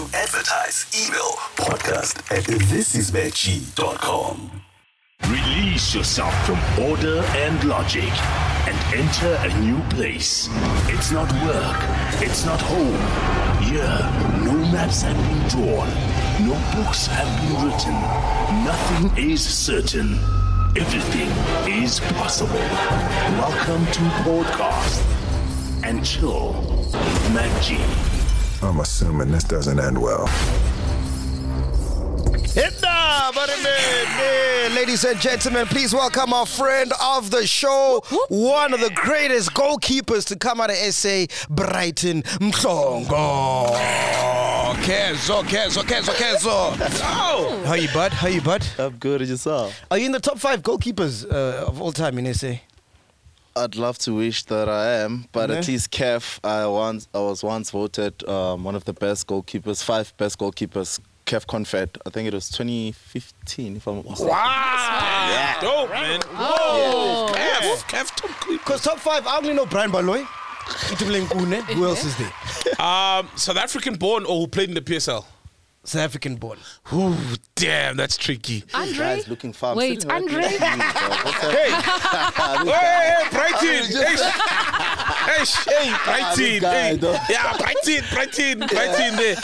To advertise, email podcast at thisismacg.com. Release yourself from order and logic and enter a new place. It's not work, it's not home. Here, no maps have been drawn, no books have been written, nothing is certain. Everything is possible. Welcome to Podcast and Chill with Mac G. I'm assuming this doesn't end well. Hidda, buddy man, man. Ladies and gentlemen, please welcome our friend of the show, one of the greatest goalkeepers to come out of SA, Brighton Mhlongo. Kenzo, Kenzo, Kenzo, Kenzo. Oh. How you, bud? How you, bud? I'm good at yourself. Are you in the top five goalkeepers uh, of all time in SA? I'd love to wish that I am, but at least Kef, I once I was once voted um, one of the best goalkeepers, five best goalkeepers. CAF Confed, I think it was 2015, if I'm not mistaken. Wow. Dope, man. Whoa. Kev, Kev, top clip. Because top five, I only know Brian Baloyi. Itumeleng Khune. Who else is there? Um, South African born or who played in the PSL? South African born. Ooh, damn, that's tricky. Andre? guy's looking far. Wait, right Andre? next to you, bro. What's that? Hey, hey, hey, Brighton. Hey, hey, sh- hey, Brighton. Hey. Yeah, Brighton, Brighton, Brighton. There.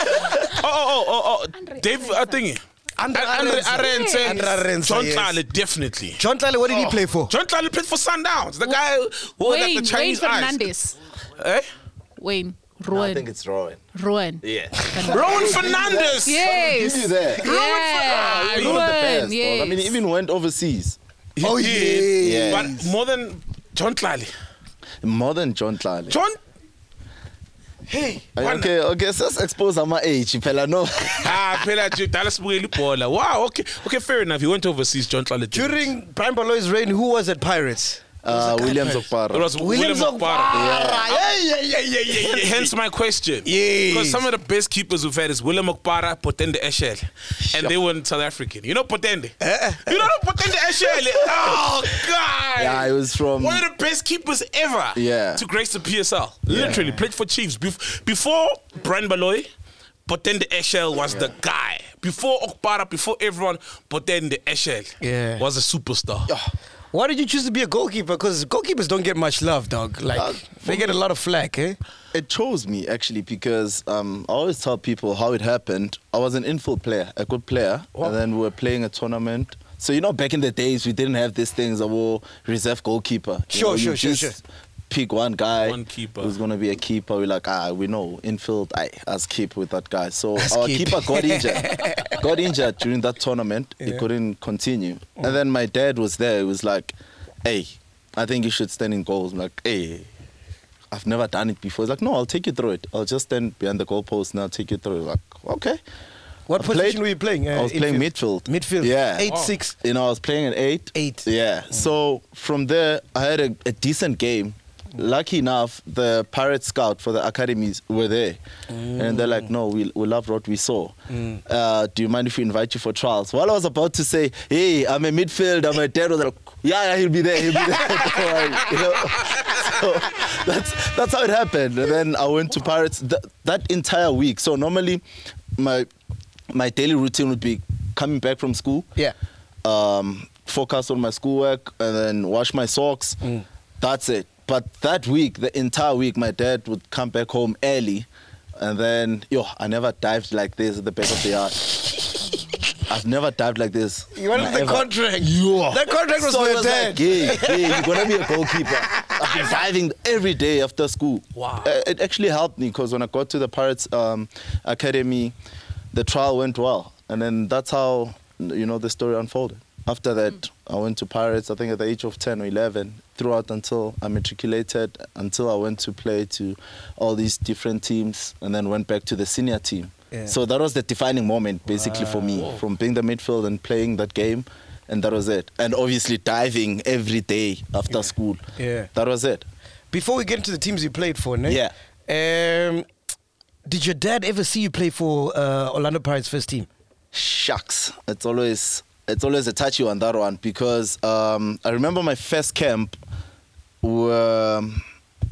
Oh, oh, oh, oh, oh. Dave, I think. Andre Andre Arendse. Arendse. Andre Arendse, John yes. Tlale, definitely. John Tlale, what did he play for? John Tlale played for Sundowns. The guy who had like, Wayne, the Wayne Chinese eyes. Fernandez. Eh? Wayne. No, I think it's Rowan. Rowan. Yeah. Rowan Fernandez. Yes. Give you that. Yeah. Ah, He's one the best. Rowan. I mean, he even went overseas. He Oh, did, yeah. But more than John Tlale. More than John Tlale. John. Hey. one- Okay, okay, so let's expose my age. Fella, no. Ah, phela nje dala sibukela ibhola. Wow, okay. Okay, fair enough. He went overseas John Tlale. did. During Brian Baloyi's reign, who was at Pirates? Uh, William It Zokpara. was William, William Zokpara. Yeah, yeah, yeah, yeah, yeah, yeah. Hence my question. Yes. Because some of the best keepers we've had is William Okpara, Potende Eshel. And they weren't South African. You know Potende? Eh, eh, eh. You know Potende Eshel? Oh, God. Yeah, it was from. One of the best keepers ever Yeah. to grace the PSL. Literally played for Chiefs. Bef- before Brian Baloyi, Potende Eshel was the guy. Before Okpara, before everyone, Potende Eshel Yeah. was a superstar. Why did you choose to be a goalkeeper? Because goalkeepers don't get much love, dog. Like Uh, they get a lot of flack, eh? It chose me actually because um, I always tell people how it happened. I was an infield player, a good player, and then we were playing a tournament. So you know, back in the days, we didn't have these things. I will reserve goalkeeper. You Sure, know, sure, sure, just Pick one guy One keeper. who's gonna be a keeper. We're like, ah, we know infield. I as keep with that guy. So As our keep. keeper got injured. got injured during that tournament. He couldn't continue. And then my dad was there. He was like, hey, I think you should stand in goals. I'm like, hey, I've never done it before. He's like, no, I'll take you through it. I'll just stand behind the goalpost and I'll take you through it. Like, okay. What I position played- were you playing? Uh, I was playing midfield. Midfield. Yeah. Eight Oh. six. You know, I was playing at eight. Eight. Yeah. So from there, I had a, a decent game. Lucky enough, the Pirate Scout for the academies were there. And they're like, no, we, we loved what we saw. Uh, do you mind if we invite you for trials? While I was about to say, hey, I'm a midfield, I'm a was like, yeah, yeah, he'll be there, he'll be there. You know? So that's, that's how it happened. And then I went to Pirates th- that entire week. So normally, my, my daily routine would be coming back from school Yeah. um, focus on my schoolwork and then wash my socks. That's it. But that week, the entire week, my dad would come back home early, and then yo, I never dived like this at the back of the yard. I've never dived like this. You wanted the Ever. contract. Yeah. That contract was So for your dad. Like, yeah, yeah, you're gonna be a goalkeeper. I've been diving every day after school. Wow. Uh, It actually helped me because when I got to the Pirates um, Academy, the trial went well, and then that's how you know the story unfolded. After that, I went to Pirates. I think at the age of ten or eleven, throughout until I matriculated, until I went to play to all these different teams, and then went back to the senior team. Yeah. So that was the defining moment, basically, for me, from being the midfield and playing that game, and that was it. And obviously diving every day after school. Yeah. That was it. Before we get into the teams you played for, ne? Yeah. Um, did your dad ever see you play for uh, Orlando Pirates first team? Shucks. It's always it's always a touchy on that one because um, I remember my first camp. Were,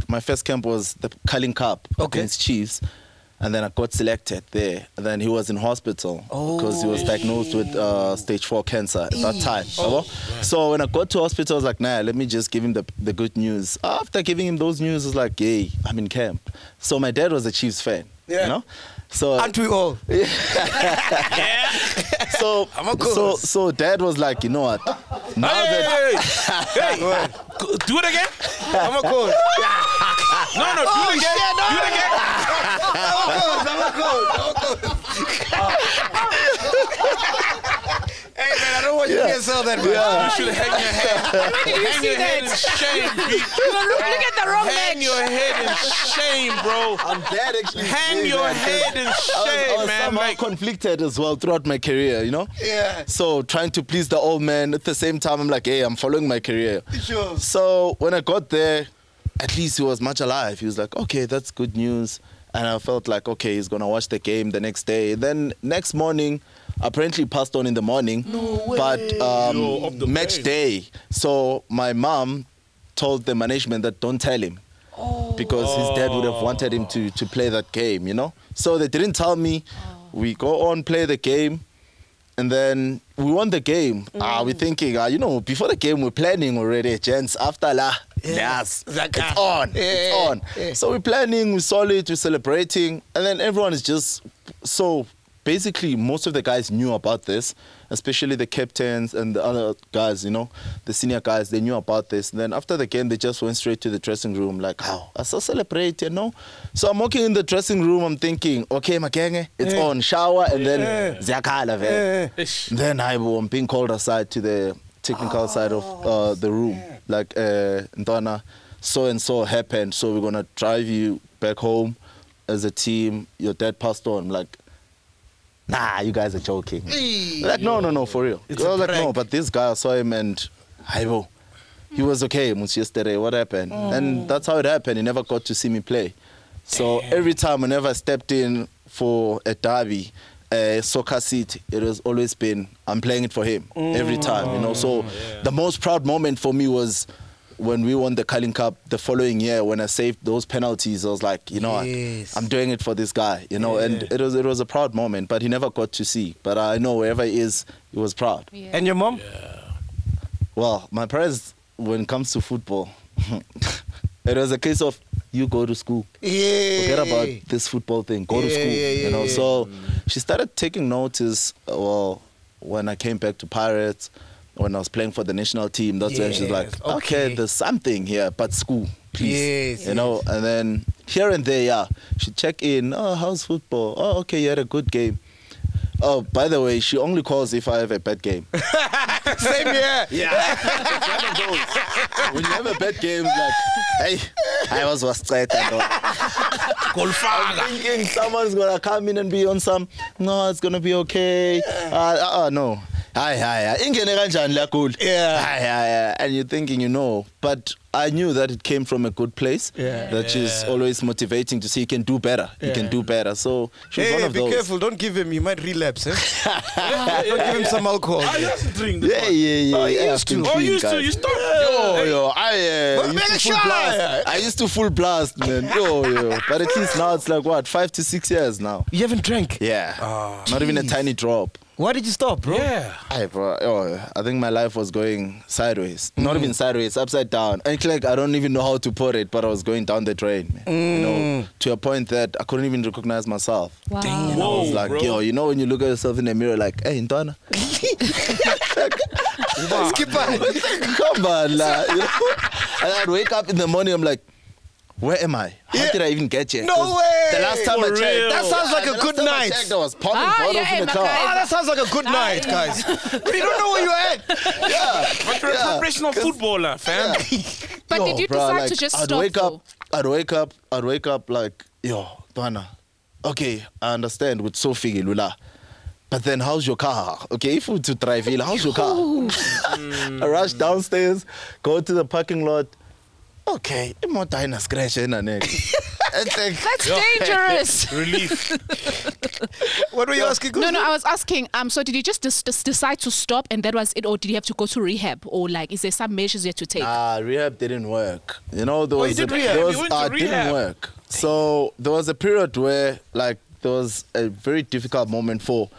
my first camp was the Carling Cup Okay. against Chiefs, And then I got selected there. And then he was in hospital because he was diagnosed with uh, stage four cancer at that time. yabo? So when I got to hospital, I was like, nah, let me just give him the, the good news. After giving him those news, I was like, hey, I'm in camp. So my dad was a Chiefs fan. Yeah. You know? So Aren't we all? so I'm a so so dad was like, you know what? Now that Hey, hey, hey. Do it again. I'm a coach. No, no, do Oh, it again. shit, no, do it again. I'm a coach. I'm a coach. I'm a coach. Hey man, I don't want you to cancel that man. You should hang your head. Where did you Hang see your head in shame, B. Look at the wrong man. Hang match. your head in shame, bro. I'm glad actually. Hang your that, 'cause head in I was, I was man. somehow Like, conflicted as well throughout my career, you know. Yeah. So trying to please the old man at the same time, I'm like, hey, I'm following my career. Sure. So when I got there, at least he was much alive. He was like, okay, that's good news. And I felt like, okay, he's gonna watch the game the next day. Then next morning, apparently passed on in the morning. No way. But um, Yo, the match plane. day. So my mom told the management that don't tell him. Because his dad would have wanted him to, to play that game, you know? So they didn't tell me. We go on, play the game. And then we won the game. Ah, we're thinking, ah, you know, before the game, we're planning already, gents. After la, yes, Zaka. it's on, it's on. yeah. So we're planning, we're solid, we're celebrating, and then everyone is just so. Basically, most of the guys knew about this, especially the captains and the other guys. You know, the senior guys, they knew about this. And then after the game, they just went straight to the dressing room, like, "How? I saw celebrate, you know." So I'm walking in the dressing room. I'm thinking, "Okay, Makenge, it's on. Shower, and then Ziakala, vele." Ish. Then I am being called aside to the technical side of uh, the room, like uh, Ndana, so and so happened, so we're gonna drive you back home as a team. Your dad passed on. I'm like, nah, you guys are joking. Like, no, no, no, for real. It's I was like, no, but this guy I saw him and, Haibo, he was okay. Yesterday, what happened? And that's how it happened. He never got to see me play. So every time, whenever I stepped in for a derby, a soccer seat, it has always been I'm playing it for him every time. You know, so the most proud moment for me was when we won the Carling Cup the following year when I saved those penalties. I was like, you know. Yes. I'm doing it for this guy. You know, and it was it was a proud moment, but he never got to see. But I know wherever he is, he was proud. And your mom? Yeah. Well, my parents, when it comes to football, it was a case of you go to school. Yeah. Forget about this football thing. Go to school. yeah, yeah, you know. yeah. So she started taking notice. uh, Well, when I came back to Pirates, when I was playing for the national team, that's when she's like, okay. okay. there's something here, but school, please. Yes, You know. And then here and there, yeah, she check in. Oh, how's football? Oh, okay, you had a good game. Oh, by the way, she only calls if I have a bad game. Same here. Yeah. when you have a bad game, like, hey, I was was Golfaga. thinking someone's gonna come in and be on some. No, it's gonna be okay. Uh, uh, uh no. Hi, hi, hi. Ingene kanjani la goal? Yeah. Hi, hi. And you're thinking, you know, but I knew that it came from a good place. Yeah. That she's always motivating to see you can do better. You can do better. So she was one Hey, of be those. careful. Don't give him. He might relapse. Eh? Don't give him some alcohol. I used to drink this Yeah, yeah, yeah. Oh, you yeah, used I've been to. Oh, clean, you used to, you stopped. Yo, yo, I uh, But used to better full blast. I used to full blast, man. Yo, yo. But at least now it's like what, five to six years now. You haven't drank. Yeah. Ah. Not even a tiny drop. Why did you stop, bro? Yeah. Aye, bro. Oh, I think my life was going sideways. Mm. Not even sideways, upside down. And like I don't even know how to put it, but I was going down the drain, man. You know, Mm. to a point that I couldn't even recognize myself. Wow. And I was like, bro. yo, you know when you look at yourself in the mirror, like, hey, Ntwana, Skip come on, la. You know? And I'd wake up in the morning, I'm like, where am I? How Yeah. did I even get here? No way. The last time For I checked, real. That sounds like Yeah, a good last time I night. checked, I was popping Ah, bottles yeah, in the car. Ah, that sounds like a good night, guys. But you don't know where you're at. Yeah. But you're a professional footballer, fam. But Yo, did you bruh, decide like, to just I'd stop? wake though? up. I'd wake up. I'd wake up like, yo, Dwana. Okay, I understand with Sophie Lula. But then how's your car? Okay, if we to drive here, how's your car? I rush downstairs, go to the parking lot. Okay, imoto ayina scratch ena neck. That's dangerous. Relief. What were you asking? No, no, I was asking. Um, so did you just dis- dis- decide to stop, and that was it, or did you have to go to rehab, or like, is there some measures you had to take? Ah, rehab didn't work. You know, there Oh, you was did a, rehab? there You was, went to uh, didn't rehab? work. So there was a period where like there was a very difficult moment for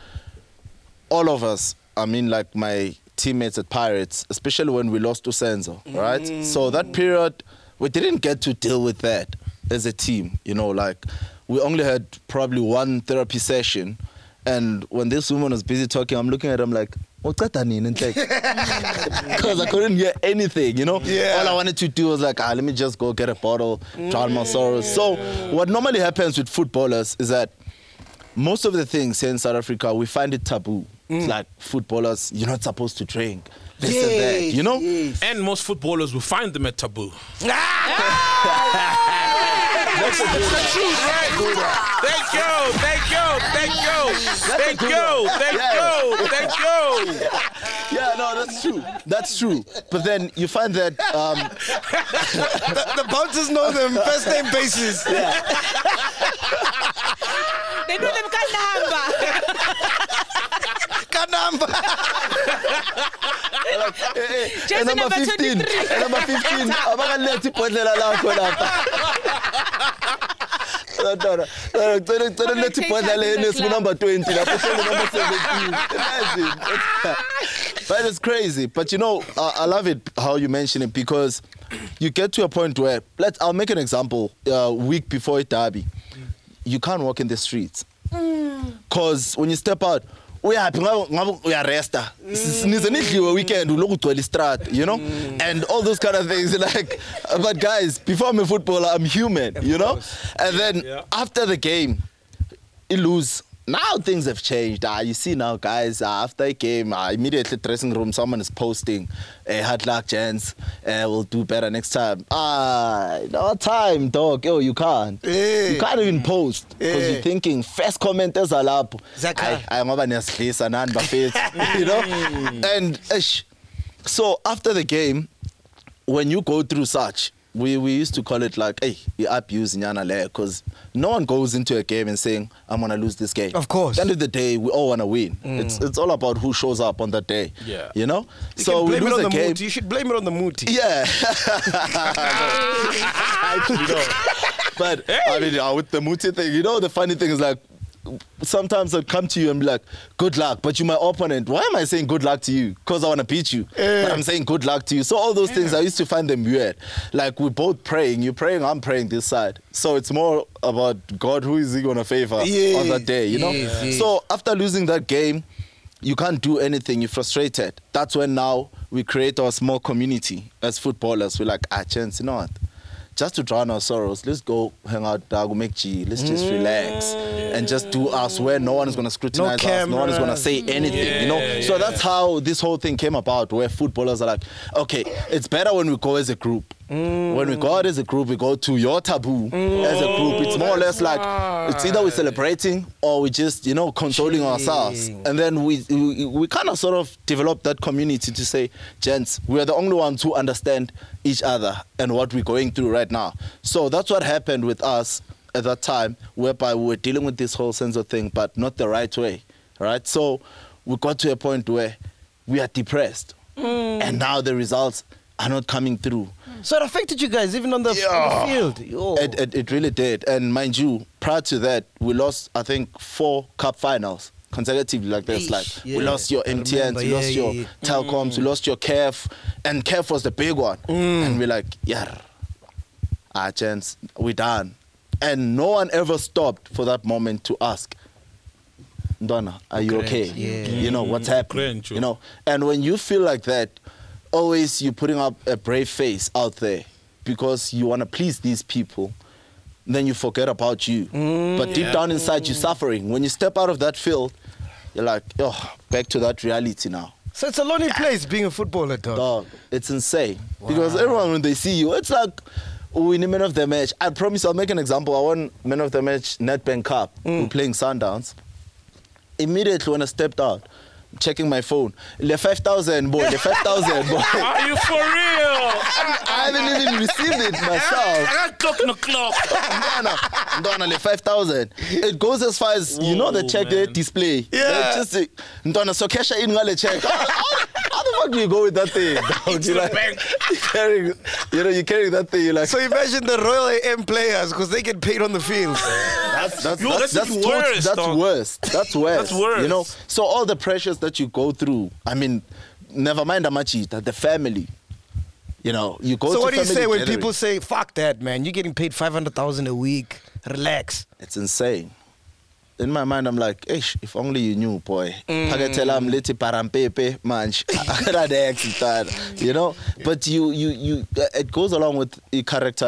all of us. I mean, like my teammates at Pirates, especially when we lost to Senzo, right? So that period, we didn't get to deal with that as a team. You know, like we only had probably one therapy session, and when this woman was busy talking, I'm looking at her, I'm like. "Uqeda nini nhleke?" because I couldn't hear anything, you know. Yeah. All I wanted to do was like, ah, let me just go get a bottle, drown my sorrows. So what normally happens with footballers is that most of the things here in South Africa we find it taboo. It's like footballers, you're not supposed to drink. This and that, you know. And most footballers will find them at taboo. That's That's the truth, right? Thank you, thank you, thank you, thank you, thank you, thank you. Yeah, no, that's true. That's true. But then you find that um, the, the bouncers know them first name basis. They know them kanamba. Kanamba. Eh, number number 15, 23. eh, number 15, abakalethi ibhodlela lakho lapha. Dora, Dora, Dora, lethi ibhodlela enesku number 20 lapho sele number 17. Imagine. But it's crazy. But you know, I, I love it how you mention it because you get to a point where let's I'll make an example. Uh, week before a derby, you can't walk in the streets. Cause when you step out, uyaphi? Ngabe uyaresta. Nize nidliwe weekend uloku ugcwele istrata you know? Mm. And all those kind of things like but guys before I'm a footballer I'm human you know? And then after the game you lose now things have changed. Ah you see now guys uh, after a game uh, immediately dressing room someone is posting uh, hard luck gents uh, we'll do better next time. Ah no time dog. Oh you can't. Eh. you can't even post because Eh. you're thinking first comment Zakha. Ayi, ayi ngoba niyasidlisa nani bafethu you know? And ish, so after the game when you go through such we, we used to call it like hey you abuse nyana le because no one goes into a game and saying i'm gonna lose this game Of course. at the end of the day we all want to win it's it's all about who shows up on that day Yeah. you know You so can we blame it lose on the the game Muti. You should blame it on the Muti. yeah. Actually, no. But I mean, uh, with the Muti thing, you know, the funny thing is like, sometimes I'd come to you and be like, good luck. But you're my opponent. Why am I saying good luck to you? Because I want to beat you. But I'm saying good luck to you. So all those things, I used to find them weird. Like we're both praying. You're praying, I'm praying this side. So it's more about God, who is he going to favor Yes, on that day, you know? yes. So after losing that game, you can't do anything. You're frustrated. That's when now we create our small community as footballers. We're like, ah, chance, you know what? Just to drown our sorrows, let's go hang out, Dago, make G. Let's just mm. relax and just do us where no one is going to scrutinize us. No one is going to say anything, you know? So that's how this whole thing came about, where footballers are like, okay, it's better when we go as a group. Mm. When we go out as a group, we go to your taboo mm. as a group. It's more or less like it's either we're celebrating or we just, you know, consoling ourselves. And then we we, we kind of sort of develop that community to say, gents, we are the only ones who understand each other and what we're going through right now. So that's what happened with us at that time, whereby we were dealing with this whole Senzo thing, but not the right way. Right? So we got to a point where we are depressed. Mm. And now the results are not coming through. So it affected you guys even on the, on the field. It, it, it really did. And mind you, prior to that, we lost, I think, four cup finals consecutively like this. Like, yeah. we lost your I MTNs, remember, we lost yeah, your yeah, yeah. Telkoms, we mm. lost your CAF, and CAF was the big one. Mm. And we're like, yeah, our chance, we're done. And no one ever stopped for that moment to ask, Donna, are you okay? Yeah. You know, what's mm-hmm. happening? Cringe, You know, and when you feel like that, always you're putting up a brave face out there because you want to please these people then you forget about you. Mm, but deep down inside you're mm. suffering. When you step out of that field you're like oh back to that reality now. So it's a lonely place being a footballer, dog. dog it's insane. Because everyone when they see you it's like oh, we need man of the match. I promise i'll make an example. I won man of the match Nedbank cup. Mm. We're playing sundowns. Immediately when i stepped out checking my phone. Le 5,000, boy. Le 5,000, boy. Are you for real? I haven't even received it myself. I got clock the clock. Ndana, Ndana, le 5,000. It goes as far as, you know, the check, the man. display. Yeah. They Just, uh, so cash in ngale check. The fuck do you go with that thing? Dog? You're the like, you're carrying, you know, you're carrying that thing. You're like, So imagine the Royal AM players because they get paid on the field. That's that's Yo, that's, that's that's, worse, that's dog. worse. That's worse. That's worse. You know, so all the pressures that you go through. I mean, never mind Amachita, the family. You know, you go. So to what do you family say when gathering. people say, "Fuck that, man"? You're getting paid five hundred thousand a week. Relax. It's insane. In my mind, I'm like, Eish, if only you knew, boy. Mm. Paketela mleti parampepe manch. You know? But you you you uh, it goes along with the character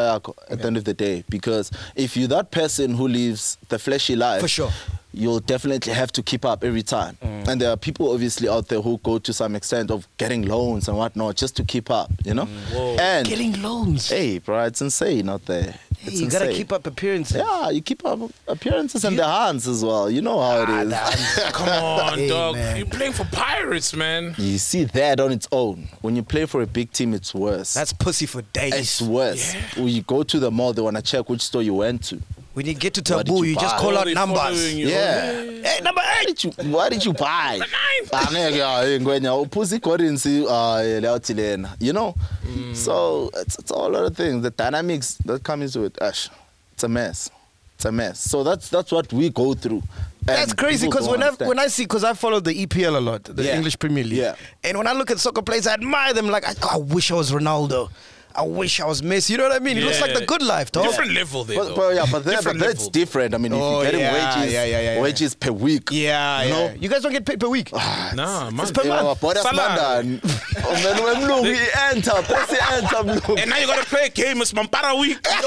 at the end of the day. Because if you're that person who lives the fleshy life For sure. you'll definitely have to keep up every time. Mm. And there are people obviously out there who go to some extent of getting loans and whatnot just to keep up, you know? Mm. And Getting loans. hey, bro, it's insane out there. Hey, It's you gotta keep up appearances. Yeah, you keep up appearances and the hands as well. You know how it ah, is. Come on, Hey, dog. man. You're playing for Pirates, man. You see that on its own. When you play for a big team, it's worse. That's pussy for days. it's worse. When you go to the mall, they wanna check which store you went to. When you get to taboo, you you, just call Oh, out numbers. Yeah. Hey, number eight. did you Why did you buy? Angeke, hayi, ngwenya uphuza currency ah leyathi lena you know Mm. so it's, it's all other things the dynamics that come into it ash it's a mess it's a mess so that's that's what we go through That's crazy because when I when I see because I follow the EPL a lot, the Yeah. English Premier League. Yeah. And when I look at soccer players, I admire them. Like I, I wish I was Ronaldo. I wish I was Messi. You know what I mean? It looks like the good life, dog. Different level there, But, though. but yeah, but, there, but that's level. different. I mean, if Oh, you're getting yeah, wages, yeah, yeah, yeah, yeah. wages per week, Yeah, you yeah. know, You guys don't get paid per week. Ah, nah, man. It's per you know, month. bora Salah. simandani. Oh, man, wemlungu i-enter, press i-enter mlungu. And now you gotta play a game. It's Mampara week.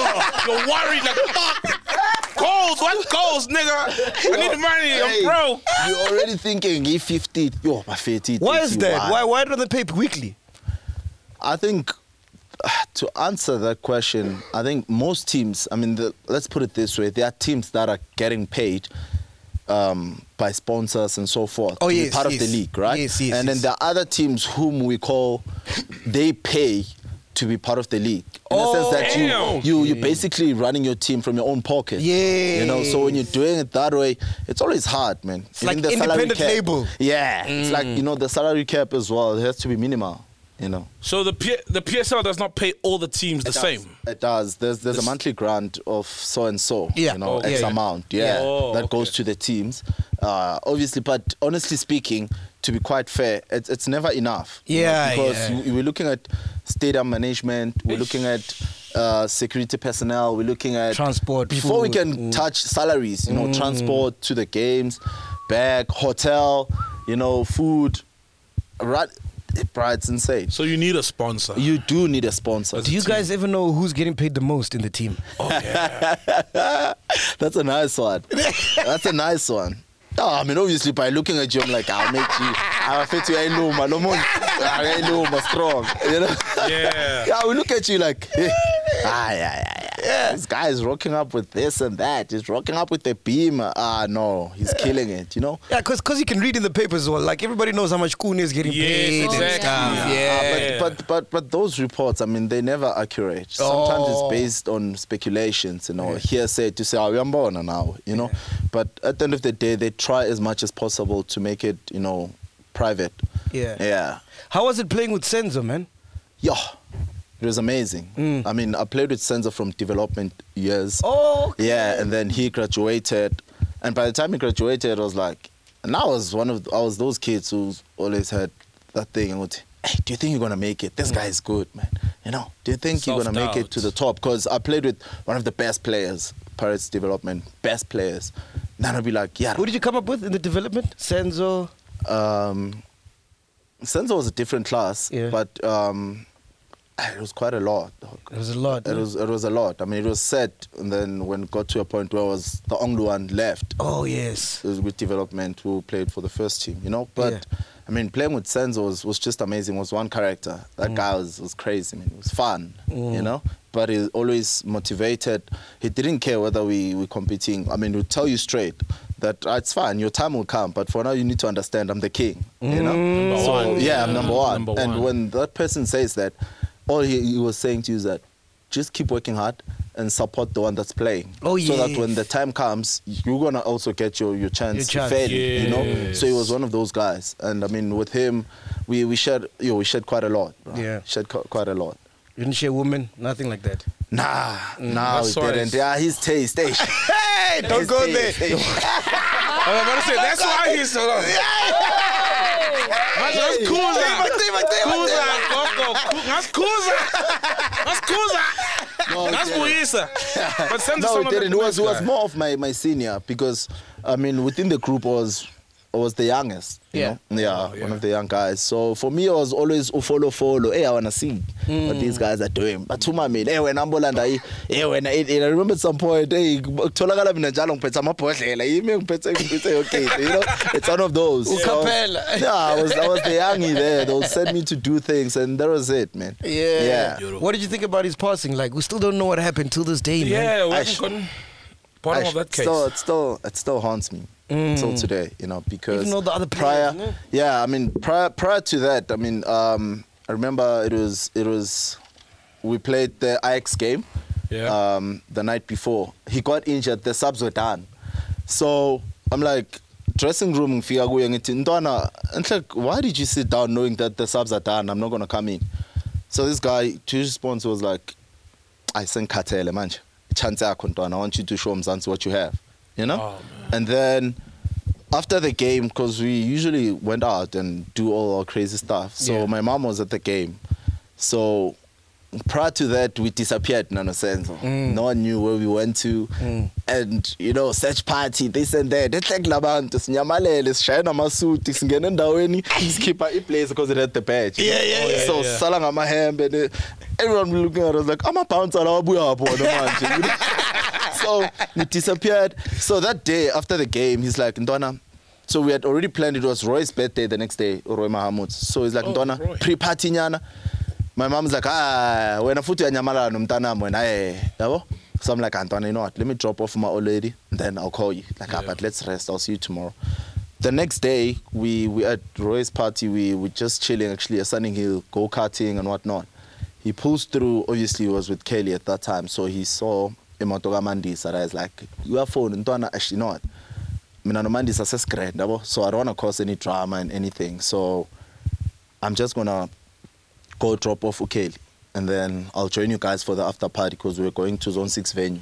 You're worried like fuck. Goals, what goals, nigga? I need money. Hey, I'm broke. You're already thinking e50. Yo, my 50. Why is that? Why why don't they pay weekly? I think to answer that question, I think most teams, I mean, the, let's put it this way there are teams that are getting paid um, by sponsors and so forth Oh, to be yes, part yes. of the league, right? Yes, yes, and then there are other teams whom we call they pay to be part of the league. In the sense that Oh, you, you, you're basically running your team from your own pocket. Yeah. You know, so when you're doing it that way, it's always hard, man. It's like independent label. Yeah. It's like, you know, the salary cap as well, it has to be minimal, you know. So the P- the PSL does not pay all the teams the It does. same. It does. There's there's a monthly grant of so and so. Yeah. You know, Oh, X yeah. amount. Yeah. Oh, that goes to the teams. Uh, obviously, but honestly speaking, to be quite fair, it's it's never enough. you know, Yeah, because yeah. you- we're looking at stadium management. We're looking at uh, security personnel. We're looking at Transport, before we can Mm. touch salaries. You know, transport to the games, back, hotel. You know, food. Right. Bro, it's insane. So you need a sponsor. You do need a sponsor. Do you guys ever know who's getting paid the most in the team? Oh yeah. That's a nice one. That's a nice one. No, I mean obviously by looking at you, I'm like, ah, I'll make you. Ah, I'll fit you. I know, my I know, my strong. You know. Yeah. yeah, we look at you like, hey, ah, yeah, yeah, yeah. This guy is rocking up with this and that. He's rocking up with the beamer. Ah, no, he's killing it. You know. Yeah, because cause you can read in the papers as well. Like everybody knows how much Khune is getting Yes, paid and exactly. stuff. Yeah. Yeah. Uh, but, but but but those reports, I mean, they're never accurate. Sometimes Oh. it's based on speculations, you know, hearsay to say, "Oh, we're born now," you know. But at the end of the day, they try as much as possible to make it, you know, private. Yeah. Yeah. How was it playing with Senzo, man? Yeah. It was amazing. Mm. I mean, I played with Senzo from development years. Oh, okay. Yeah, and then he graduated, and by the time he graduated, I was like, and I was one of I was those kids who always had that thing and would, hey, do you think you're gonna make it? This guy is good, man. You know, do you think you're gonna make it to the top? Because I played with one of the best players, Pirates development, best players. Then I'd be like, yeah. Who did you come up with in the development? Senzo. Um, Senzo was a different class, Yeah. but um, it was quite a lot. dog. It was a lot. It no? was it was a lot. I mean, it was set, and then when it got to a point where I was the only one left Oh yes. it was with development who played for the first team, you know. But Yeah. I mean, playing with Senzo was, was just amazing. It Was one character. That Mm. guy was, was crazy. I mean, it was fun, you know. But he's always motivated. He didn't care whether we were competing. I mean, he'd tell you straight that uh, it's fine, your time will come, but for now you need to understand I'm the king. You know, Number so one. yeah, I'm number one. Number and one. when that person says that, all he, he was saying to you is that just keep working hard and support the one that's playing. Oh, So that when the time comes, you're gonna also get your your chance, Your chance. fairly. You know, so he was one of those guys, and I mean with him, we we shared yo we shared quite a lot. Bro. Yeah. shared qu- quite a lot. You didn't share women, nothing like that. Nah, nah, That's we didn't. Yeah, his taste. eh. Hey, don't His go taste, there. eh. I was about to say, that's why he's so long. That's Kuza. Kuza, Gogo. Ku- That's Kuza. That's Kuza. No, That's he didn't. Muisa. But send No, it didn't. It was, was more of my, my senior because, I mean, within the group was I was the youngest. You Yeah. Know? Yeah, Oh, yeah. one of the young guys. So for me, it was always follow, follow. Hey, eh, I want to see what these guys are doing. But to my eh, man, hey, when I'm Bolanda, hey, eh, when I, I remember at some point, hey, tholakala mina njalo ngiphethe amabhodlela yimi ngiphethe ngiphethe yonke into, you know it's one of those So, Ucappella. yeah I was I was the youngie there they'll send me to do things and that was it man Yeah. yeah What did you think about his passing? Like, we still don't know what happened till this day, man. Yeah, we I haven't sh- gotten bottom of that sh- case. Still, it still, it still haunts me till today, you know, because Even though the other prior, players, no? yeah, I mean, prior, prior to that, I mean, um, I remember it was, it was, we played the IX game, Yeah. um, the night before. He got injured. The subs were done, so I'm like. Dressing room ngifika kuye ngithi ntwana enhle why did you sit down knowing that the subs are done I'm not going to come in so this guy to his response was like I sengikhathele manje chance yakho ntwana I want you to show Mzansi what you have you know? Oh, and then after the game because we usually went out and do all our crazy stuff. So Yeah. my mom was at the game. So prior to that we disappeared nano senzo Mm. no one knew where we went to. And you know search party this and that. Ehle kulabantu sinyamalele sishaya namasuti singena endaweni sikhipha iblaze because it had the badge. Yeah, yeah, yeah, so yeah. sala ngamahembe everyone looking at us like ama-bouncer lawa abuya phi wona manje? You know? So we disappeared. So that day after the game he's like ntwana so we had already planned it was roy's birthday the next day roy mahamud. So he's like Oh, Roy. pre-party nyana. My mom's like ah when wena futhi uyanyamalala nomntanami wena eh yabo? So i'm like antwana you know what? Let me drop off my old lady then i'll call you. Like ah, but let's rest. I'll see you tomorrow. The next day we we at roy's party we we just chilling actually at Sunninghill go-karting and whatnot. He pulls through obviously he was with kelly at that time so he saw imoto kamandisa is like uyafona ntwana you know what mina nomandisa sesigrand yabo so i don't want to cause any drama and anything so i'm just gonna go drop off Ukeli and then I'll join you guys for the after party because we're going to Zone 6 venue.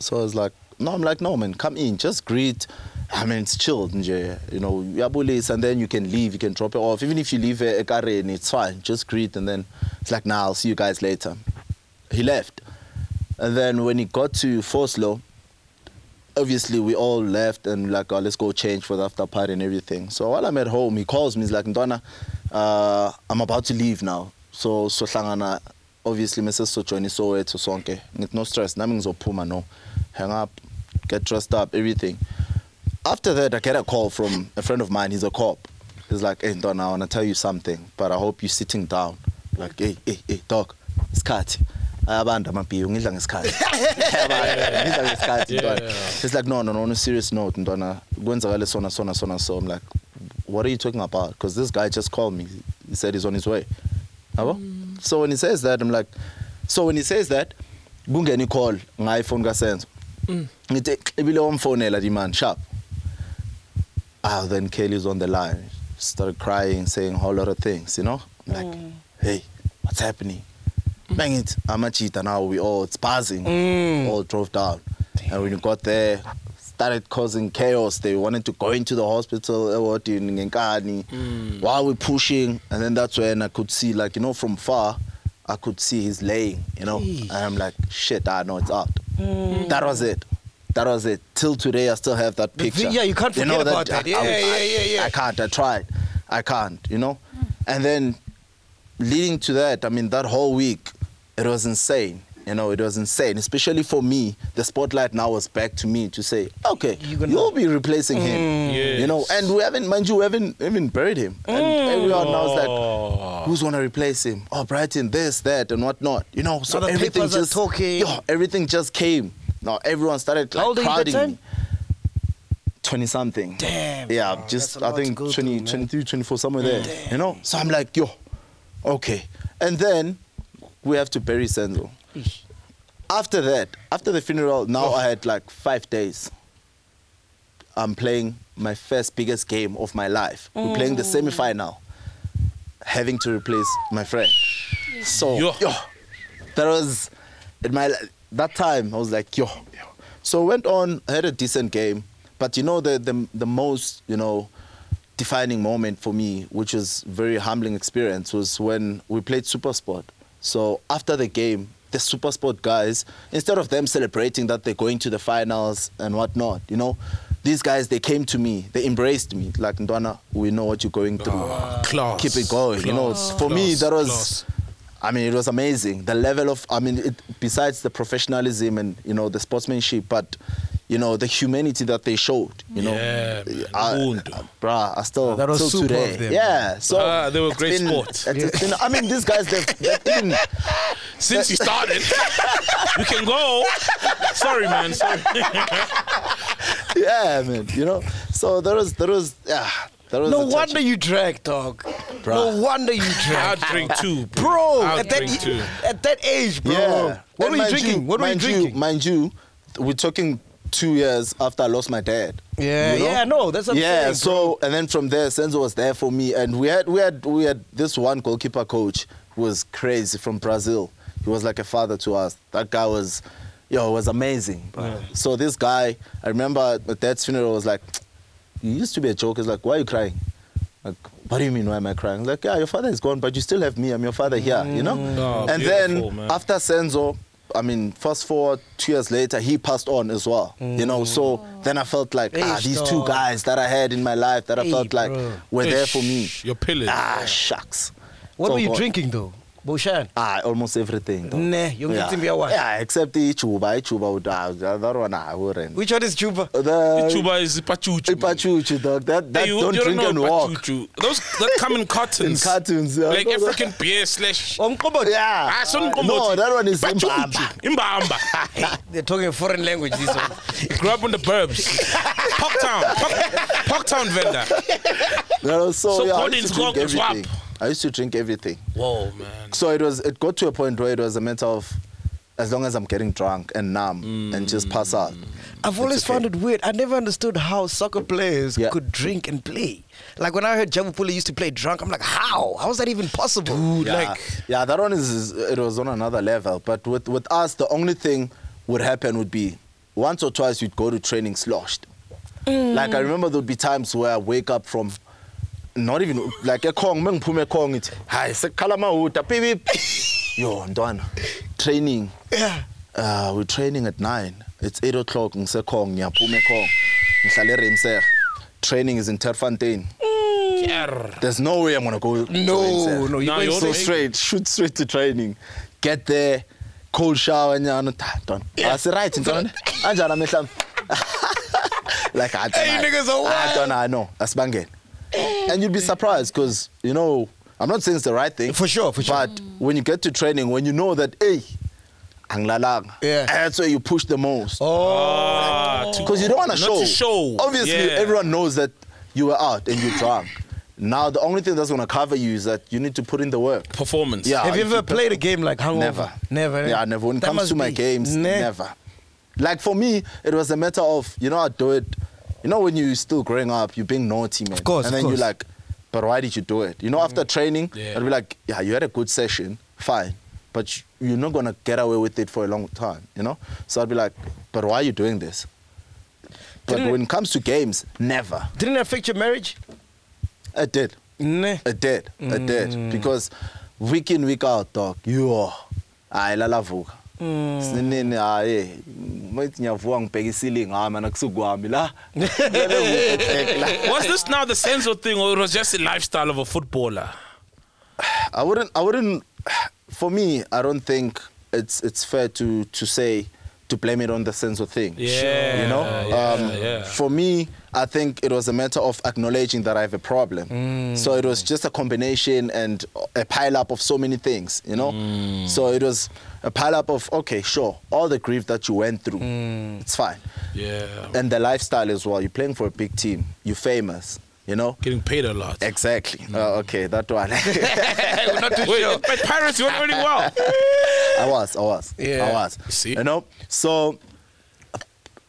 So I was like, no, I'm like, no, man, come in, just greet. I mean, it's chilled, you know, uyabulisa and then you can leave, you can drop it off. Even if you leave a Karen, it's fine, just greet and then it's like, nah, I'll see you guys later. He left. And then when he got to Vosloorus, obviously we all left and like oh, let's go change for the after party and everything. So while i'm at home he calls me he's like ntwana uh, i'm about to leave now. So so sohlangana obviously mese sizojoin isowetho sonke. Ngithi no stress nami ngizophuma no. Hang up get dressed up everything. After that i get a call from a friend of mine he's a cop. He's like hey ntwana i want to tell you something but i hope you're sitting down. Like hey hey hey dog isikhathi ayabanda amabhiyo ngidla ngesikhathi Ayabanda, ngidla ngesikhathi ntwana He's like, no, no, no, on a serious note, Ndona, kwenzakale sona, sona, sona, so. I'm like, what are you talking about? Because this guy just called me. He said he's on his way. Yabo? Mm. So when he says that, I'm like, so when he says that, kungena call nge-iphone kasenzo mm. ngithi ibile wamfonela the man sharp ah then kelly's on the line started crying saying a whole lot of things you know I'm like mm. hey what's happening Mangithi amajita now. We all it's buzzing mm. all drove down. And when you got there started causing chaos. They wanted to go into the hospital. Ewardini ngenkani. Mm. While we're pushing and then that's when I could see like you know from far I could see he's laying you know. And I'm like shit I know it's out. Mm. That was it. That was it. Till today I still have that The picture. yeah, you can't forget about that. I- Yeah, I- yeah, yeah, yeah. I can't. I tried. I can't you know? And then leading to that, I mean, that whole week, it was insane. You know, it was insane, especially for me. The spotlight now was back to me to say, okay, gonna- you'll be replacing him. Mm. You know, and we haven't, mind you, we haven't even buried him. And mm. everyone now is like, oh. who's gonna replace him? Oh, Brighton, this, that, and whatnot. You know, so the everything just talking. Yo, everything just came. Now everyone started like, How old like are you me. 20 something. Damn, Yeah, bro, just I think go 20, through, 23, 24, somewhere there. You know? So I'm like, yo, okay. And then we have to bury Senzo. After that, after the funeral, now Oh. I had like five days. I'm playing my first biggest game of my life. We're playing the mm. semi final, having to replace my friend. So, Yo. yo, that was in my that time. I was like, yo, yo. So went on, I had a decent game, but you know the the the most you know defining moment for me, which was very humbling experience, was when we played Super Sport. So after the game, the Super Sport guys, instead of them celebrating that they're going to the finals and whatnot, you know, these guys they came to me, they embraced me like Ndwana, we know what you're going through. Ah, class. Keep it going. you know, Class. for me that was. Class. I mean, it was amazing. The level of, I mean, it, besides the professionalism and you know the sportsmanship, but you know the humanity that they showed. You know, Yeah, man. I, Ubuntu. I- bruh, I still That was till super today. of them, Yeah, so Ah, they were great been- sport. it's- it's been- I mean, these guys, they've, they've been, Since you started, you can go. Sorry, man. Sorry. yeah, man. You know, so there was, there was, yeah, there was. No a wonder you drank, dog. Bro. No wonder you drink. I'll drink too, Bro, I'll at that, drink two. at that age, bro. Yeah. What And were you mind drinking? what were you mind drinking? mind you, we're talking two years after I lost my dad. yeah, you know? yeah, no, that's what I'm yeah, saying, so and then from there, Senzo was there for me, and we had we had we had this one goalkeeper coach who was crazy from Brazil. He was like a father to us. That guy was, yo, was amazing. So this guy, I remember at dad's funeral was like, he used to be a joke. It's like, why are you crying? Like, what do you mean? Why am I crying? Like, yeah, your father is gone, but you still have me. I'm your father here. You know. Oh, and then man. after Senzo, I mean, fast forward two years later, he passed on as well. You know, so then I felt like ah, Eish, these two guys that I had in my life that I Hey, felt like bro. were there for me. Your pillars. Ah, shucks. What So were you God. drinking, though? Boshan? Ah, almost everything. though. Nah, you yeah. yeah. what? yeah, except the chuba, chuba, would, uh, that one I wouldn't. Which one is Juba? The Chuba is pachuchu. Ipachuchu, dog. That, that Hey, you, don't you drink know and walk. pachuchu. Those that come in In cartons. cartoons, yeah. Like No, no. African beer slash. Umqombothi? Yeah. Ah, son no, that one is Pachuchu. Imbamba. Imbamba. They're talking foreign language, these ones. Grew up in the burbs. Parktown. Park, Parktown vendor. No, so, So yeah, I Gordon's used to drink Gordon's swap. Everything. I used to drink everything. Whoa, man. So it was. It got to a point where it was a matter of, as long as I'm getting drunk and numb and just mm. pass out. I've always okay. found it weird. I never understood how soccer players Yeah. could drink and play. Like when I heard Jabu Pule used to play drunk, I'm like, how? How is that even possible? yeah, like- yeah, that one is, is it was on another level. But with with us, the only thing would happen would be once or twice you'd go to training sloshed. Mm. Like I remember there'd be times where I wake up from. not even like ekhong mengiphume ekhong ithi hayi sekukhala amahuda pipip yo ntwana training. Yeah. Uh we training at 9 it's 8 o'clock ngisekhong ngiyaphuma ekhong ngihlale eRemser training is in Terfontein. Mm. there's no way i'm going to go no no you're going so straight shoot straight to training. Get there cold shower nyana ah, ntwana. Asi right ntwana. Anjana mehlambi like i don't know. asibangene are I wild. don't know. I know. That's banging. And you'd be surprised because you know I'm not saying it's the right thing. For sure, for sure. But when you get to training, when you know that, hey, anglalang, Yeah. that's where you push the most. Ah, to- Because you don't want to Not show. to show. Obviously, Yeah. everyone knows that you were out and you're drunk. Now, the only thing that's going to cover you is that you need to put in the work. performance. Yeah. Have you ever you- played a game like hungover? Never. Never. eh? Yeah, never. When it That comes must to my games, Ne- never. Like for me, it was a matter of, you know, I do it. You know, when you're still growing up, you're being naughty, man. Of course, And then course. you're like, but why did you do it? You know, after training, Yeah. I'd be like, yeah, you had a good session, fine. But you- you're not going to get away with it for a long time, you know? So I'd be like, but why are you doing this? But Didn't when it comes to games, never. Didn't it affect your marriage? It did. Ne. It did. It Mm. did. Because week in, week out, dog, you hayi lalavuka Mm. Sinini hayi mayithi ngiyavuka ngibheka isilingi hayi mana kusukwami la Was this now the Senzo thing, or it was just a lifestyle of a footballer? I wouldn't I wouldn't for me I don't think it's it's fair to to say to blame it on the Senzo thing. Yeah, You know? yeah, um, yeah. For me, I think it was a matter of acknowledging that I have a problem. Mm. So it was just a combination and a pile up of so many things, you know? Mm. So it was a pile up of, okay, sure, all the grief that you went through, Mm. it's fine. Yeah. And the lifestyle as well. You're playing for a big team, you're famous, you know? Getting paid a lot. Exactly. Oh, okay, that one. We're not too Wait, sure. but Pirates, you're earning well. I was, I was, Yeah. I was. See? you know. So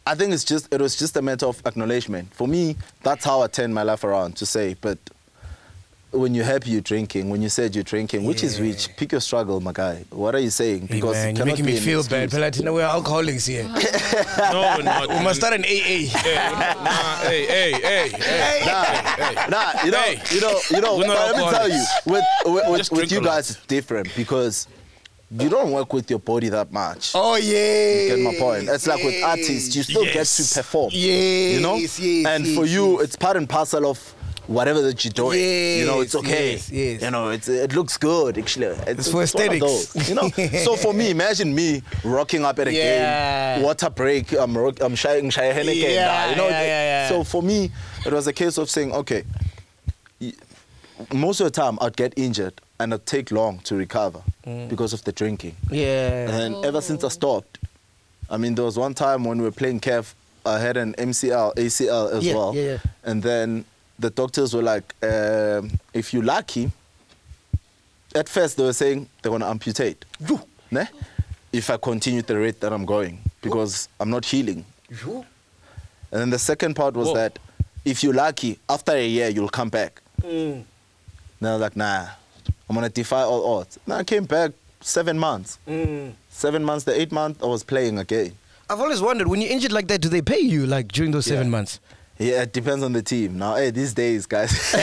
I think it's just it was just a matter of acknowledgement. For me, that's how I turned my life around to say, but when you're happy you're drinking, when you said you're drinking, which is which? Pick your struggle, my guy. What are you saying? Hey, Because man, you're cannot making be me an feel excuse. bad. Pelatina, we're alcoholics here. No, we're not. We must start an AA. Hey, nah, hey, hey, hey, hey. Nah, nah, you know, Hey. you know, you know. We're not but let me tell you, alcoholics. with with, with, just with drink you a lot. guys, it's different because you don't work with your body that much. Oh, yeah. You get my point. It's like with artists, you still get Yes. to perform. Yes, You know? yes, and for yes, you, yes. it's part and parcel of whatever that you're doing. you know, it's okay. yes, yes. You know, it's, it looks good, actually. It's, It's for of aesthetics. you know? so for me, imagine me rocking up at a Yeah. game, water break, I'm, rock, I'm shying, shy Heineken. Yeah, you know? yeah, yeah. So for me, it was a case of saying, okay, most of the time I'd get injured and it'd take long to recover Mm. because of the drinking. Yeah. And ever since I stopped, I mean, there was one time when we were playing CAF, I had an MCL, ACL as well. yeah, yeah. And then the doctors were like, um, if you're lucky, at first they were saying they're going to amputate. Ne? If I continue the rate that I'm going, because I'm not healing. And then the second part was Whoa. that if you're lucky, after a year, you'll come back. Mm. And I was like, nah, I'm going to defy all odds. And I came back seven months. Mm. Seven months, the eight month, I was playing again. I've always wondered when you're injured like that, do they pay you like during those seven months? Yeah, it depends on the team. Now, hey, these days, guys.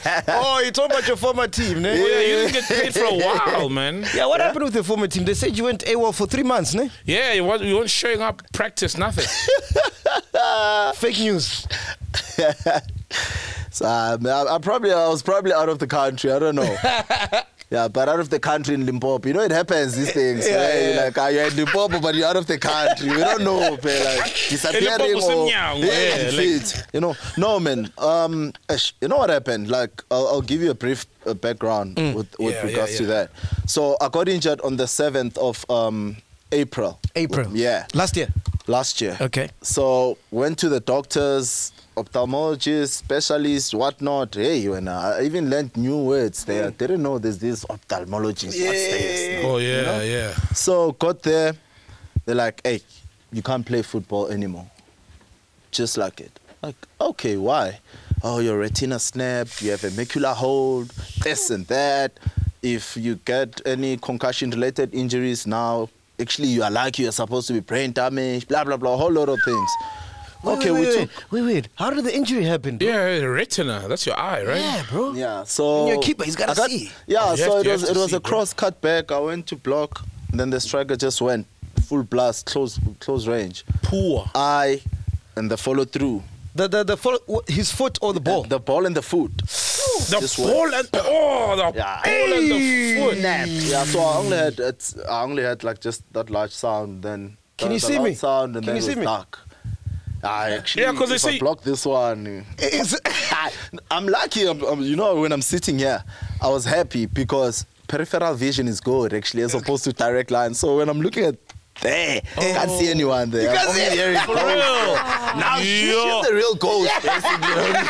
oh, you talking about your former team, ne? Oh, yeah, you didn't get paid for a while, man. Yeah, what happened with the former team? They said you went AWOL for three months, ne? Yeah, you weren't, you weren't showing up, practice, nothing. Fake news. so, um, I, I probably, I was probably out of the country. I don't know. Yeah, but out of the country in Limpopo, you know it happens these things. Yeah, right? yeah. Like uh, you're in Limpopo, but you're out of the country. We don't know, man, like disappearing or yeah, yeah, you like- you know. No, man. Um, you know what happened? Like, I'll, I'll give you a brief uh, background with, with Mm. Yeah, regards yeah, to that. So I got injured on the seventh of um, April. April. Yeah, Last year. last year. Okay. So went to the doctors, ophthalmologist, specialist, whatnot. Hey, when I even learned new words there. I didn't know there's this ophthalmologist. This? oh, yeah, yeah. So got there. They're like, hey, you can't play football anymore. Just like it. Like, okay, why? Oh, your retina snapped. You have a macular hole. This and that. If you get any concussion-related injuries now, actually you are like You're supposed to be brain damaged. Blah blah blah. A whole lot of things. Okay, wait, we wait, took. wait, wait, wait. How did the injury happen? bro? Yeah, retina, that's your eye, right? Yeah, bro. Yeah, so And your keeper, he's gotta I got- see. Yeah, You so have it was it was see, a bro. cross cut back. I went to block, and then the striker just went full blast, close close range. Poor. eye, and the follow through. The the the follow, his foot or the ball? The ball and the foot. The Just ball and oh, the Yeah. ball and the foot. Yeah, so I only had it's, I only had like just that large sound. Then Can the- you the see me? Sound and Can then you it see was me? dark. Ah, I actually, Yeah, 'cause they I say- block this one. Is- I'm lucky. I'm, I'm- you know, when I'm sitting here, I was happy because peripheral vision is good actually, as opposed to direct line. So when I'm looking at there, I can't see oh. anyone there. You can't see- hearing For real. Now she's the real ghost, basically.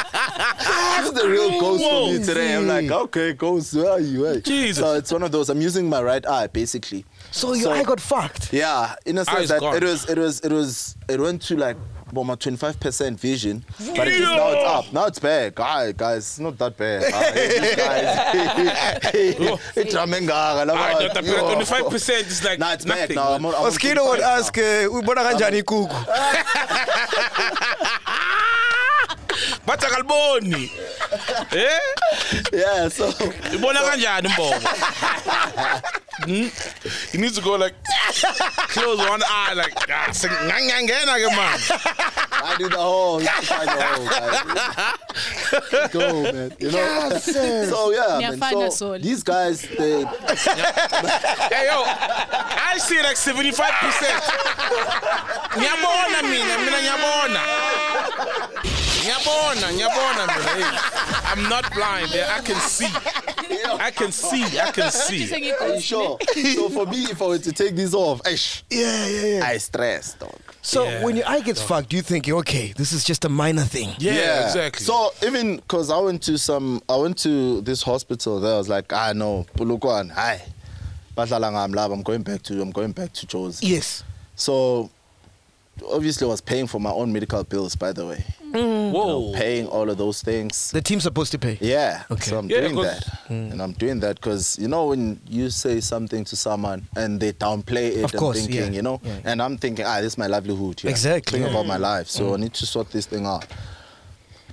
She's the real ghost for me Whoa. today. I'm like, okay, ghost, where are you? Hey. Jesus. So it's one of those. I'm using my right eye, basically. so your eye got fucked. Yeah, in a sense Eyes that gone. it was, it was, it was, it went to like about my 25% vision, but it is now it's up. Now it's back. Guy, guys, it's not that bad. Aye, these guys, it's ramenganga, laba- Ah, the- the- yo. 25% is like Nah, it's back nothing. now. I'm on, I'm on Oskino would 25 now. ask, uh, ubona kanjani ikuku? Bathi akaliboni. Eh Yeah, so ibona kanjani mbobo Hmm? needs to go like close one eye like ah, sing- ngangangena ke man I do the whole. Find the whole. Guys. Go, man. You know. so yeah, man. Niyafana, So Sol. these guys, they Hey yo, I see like 75 percent. Nyabona mina, mina nyabona. Nyabona, nyabona mina. I'm not blind. I can see. I can see. I can see. Are you sure? So for me, if I were to take this off, ish, Yeah, yeah, yeah. I stress, dog. So Yeah. when your eye gets fucked, you think, okay, this is just a minor thing. Yeah, exactly. So even because I went to some, I went to this hospital there. I was like, ah no, Polokwane, hi, badlala ngami laba, I'm going back to, I'm going back to Joe's. Yes. So obviously, I was paying for my own medical bills. By the way, mm. whoa. paying all of those things. The team's supposed to pay. Yeah. Okay. So I'm Yeah, doing 'cause- that, and I'm doing that because you know when you say something to someone and they downplay it Of and course, thinking, yeah. you know, Yeah. and I'm thinking, ah, this is my livelihood. Yeah. Exactly, Think yeah. about my mm. life, so I mm. need to sort this thing out.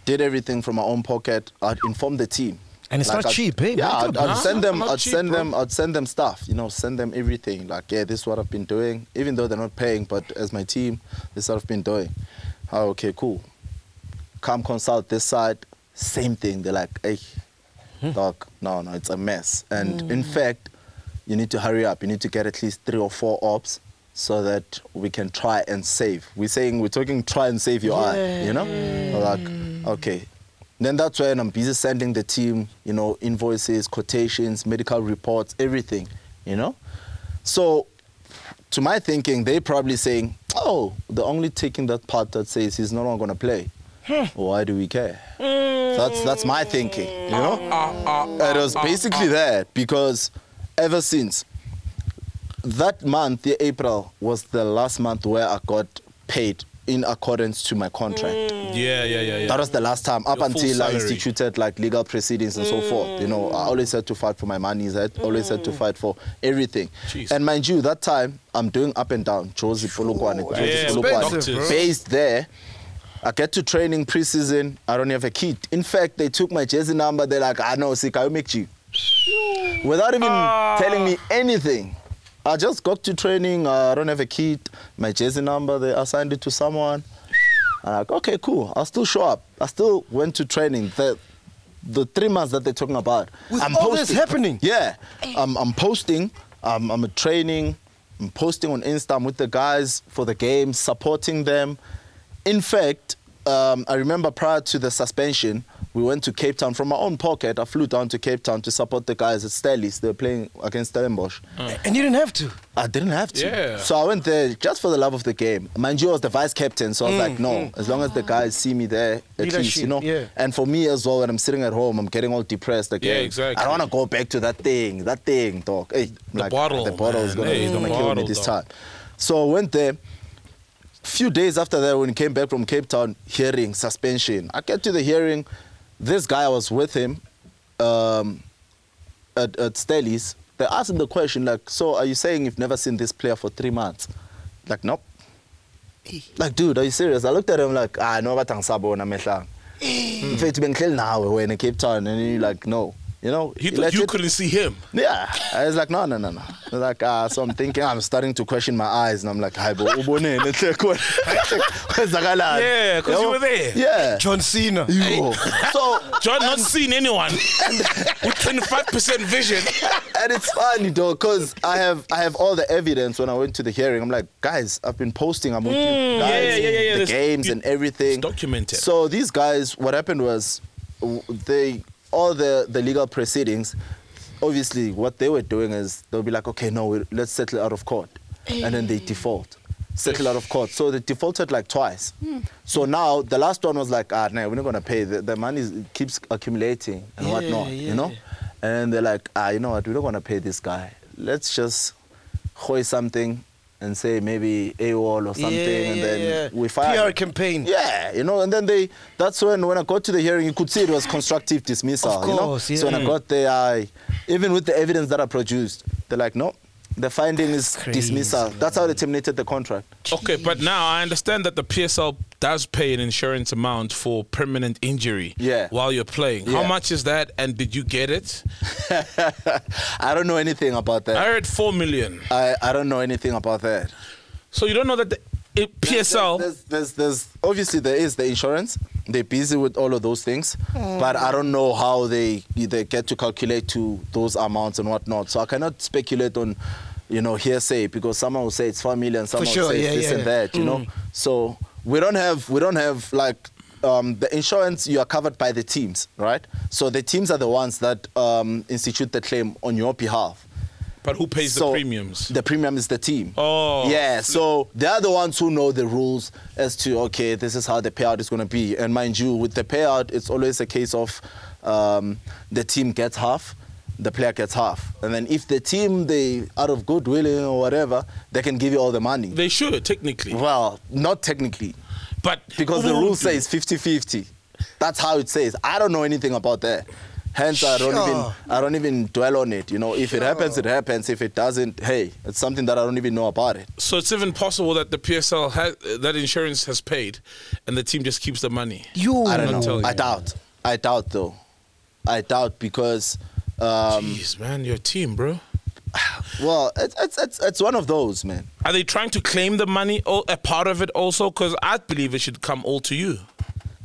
Did everything from my own pocket. I'd inform the team. And it's not I'd- cheap, eh? Yeah, I'd. I'd send them. I'd cheap, send bro. them. I'd send them stuff. You know, send them everything. Like, yeah, this is what I've been doing. Even though they're not paying, but as my team, this is what I've been doing. Oh, okay, cool. Come consult this side. Same thing. They're like, hey, Hmm. doc, no, no, it's a mess. And in fact, you need to hurry up. You need to get at least three or four ops so that we can try and save. We're saying we're talking try and save your eye. You know, We're like okay. Then that's when I'm busy sending the team, you know, invoices, quotations, medical reports, everything. You know, so to my thinking, they're probably saying, oh, they're only taking that part that says he's no longer gonna play. Why do we care? That's that's my thinking. You know. Uh, It was basically that because ever since that month, April, was the last month where I got paid in accordance to my contract. Mm. Yeah, yeah, yeah, yeah. That was the last time, up Your until I instituted like legal proceedings and so forth. You know, I always had to fight for my monies. I had- always had to mm. fight for everything. Jeez. And mind you, that time I'm doing up and down. Jozi Polokwane, Jozi Yeah, Polokwane. expensive, bro. Based there. I get to training preseason. I don't have a kit. In fact, they took my jersey number. They're like, I know, sick, I'll make you. Without even Ah. telling me anything. I just got to training. Uh, I don't have a kit. My jersey number, they assigned it to someone. And I'm like, okay, cool. I'll still show up. I still went to training. The, the three months that they're talking about. With I'm all this happening? Yeah. I'm, I'm posting. I'm, I'm training. I'm posting on Insta. I'm with the guys for the games, supporting them. In fact, um, I remember prior to the suspension, we went to Cape Town from my own pocket. I flew down to Cape Town to support the guys at Stellies. They were playing against Stellenbosch. And you didn't have to. I didn't have to. Yeah. So I went there just for the love of the game. Mind you, I was the vice captain, so I was Mm, like, no, as long as the guys see me there, at least, you know. yeah. And for me as well, when I'm sitting at home, I'm getting all depressed again. Yeah, exactly. I don't want to go back to that thing, that thing, dog. Hey, The bottle, The bottle is gonna, Hey, is the gonna kill me this dog. time. So I went there. Few days after that, when I came back from Cape Town, hearing suspension. I get to the hearing. This guy I was with him um, at, at. They asked him the question like, "So are you saying you've never seen this player for three months?" Like, nope. Like, dude, are you serious? I looked at him like, "I know about ah, no, but sabona mehlang. In fact, bengihleli nawe wena Cape Town, and you're like, no. You know, He thought you it- couldn't see him. yeah, I was like, no, no, no, no. Like, uh, so I'm thinking, I'm starting to question my eyes, and I'm like, hi, bo, ubone, kwenzakalani? Yeah, 'cause you Yabo? were there. Yeah. John Cena. Yo. So, John not seen anyone with 25% vision. and it's funny though, cause I have I have all the evidence when I went to the hearing. I'm like, guys, I've been posting. I'm with you guys, Mm, yeah, yeah, yeah, yeah, the this- games you- and everything. it's documented. So these guys, what happened was, they all the the legal proceedings. Obviously, what they were doing is they'll be like, okay, no, let's settle out of court, and then they default, settle out of court. So they defaulted like twice. So now the last one was like, ah, no, we're not gonna pay. The, the money keeps accumulating and Yeah, whatnot, yeah, you know. yeah. And they're like, ah, you know what? We don't want to pay this guy. Let's just hoist something and say maybe AWOL or something, Yeah, and yeah, then yeah. we fire. PR campaign. Yeah, you know, and then they. That's when when I got to the hearing, you could see it was constructive dismissal. Of course, you know? So when I got there, I, even with the evidence that I produced, they're like, no, the finding is crazy, dismissal. That's how they terminated the contract. Okay, but now I understand that the PSL does pay an insurance amount for permanent injury Yeah. while you're playing. How much is that and did you get it? I don't know anything about that. I heard 4 million. I, I don't know anything about that. So you don't know that the it, PSL. There's, there's, there's obviously there is the insurance. They're busy with all of those things, hmm. but I don't know how they they get to calculate to those amounts and whatnot. So I cannot speculate on, you know, hearsay because someone will say it's four million, someone sure, will say yeah, it's this yeah. and that. You know, so we don't have we don't have like. Um, the insurance you are covered by the teams, right? So the teams are the ones that um, institute the claim on your behalf. But who pays So, the premiums? The premium is the team. Oh. Yeah, so they're the ones who know the rules as to, okay, this is how the payout is going to be. And mind you, with the payout, it's always a case of um, the team gets half, the player gets half. And then if the team, they out of goodwill or whatever, they can give you all the money. They should technically, well, not technically, but because the rule says 50-50. That's how it says. I don't know anything about that. Hence, I don't even I don't even dwell on it. You know, if it happens, it happens. If it doesn't, hey, it's something that I don't even know about it. So it's even possible that the PSL has that insurance has paid, and the team just keeps the money. You. I don't know. I doubt. I doubt though. I doubt because, um, Jeez, man, your team, bro. well, it's, it's it's it's one of those, man. Are they trying to claim the money, or a part of it also? Because I believe it should come all to you.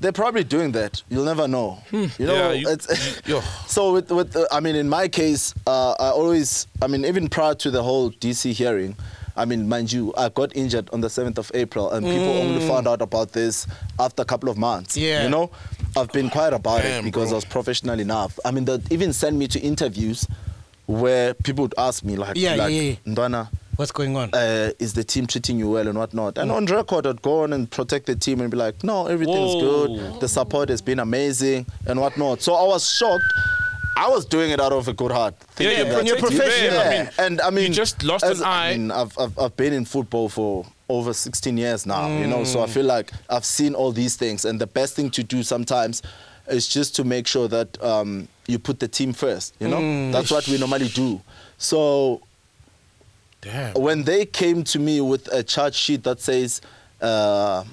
They're probably doing that. You'll never know. You know, Yeah, you- it's, yo. so with with uh, I mean, in my case, uh, I always, I mean, even prior to the whole DC hearing, I mean, mind you, I got injured on the seventh of April, and people only found out about this after a couple of months. Yeah. you know, I've been quiet about Damn, it because bro. I was professional enough. I mean, they even sent me to interviews where people would ask me like, Yeah, like, yeah, yeah. Ndwana, What's going on? uh, is the team treating you well and whatnot? And on record, I'd go on and protect the team and be like, no, everything's Whoa. good. The support has been amazing and whatnot. So I was shocked. I was doing it out of a good heart. Yeah, thinking you're that- protecting professional. them. I mean, and I mean, you just lost as- an eye. I mean, I've, I've, I've been in football for over 16 years now, you know, so I feel like I've seen all these things. And the best thing to do sometimes is just to make sure that um, you put the team first, you know? That's what we normally do. So Damn. when they came to me with a charge sheet that says uh,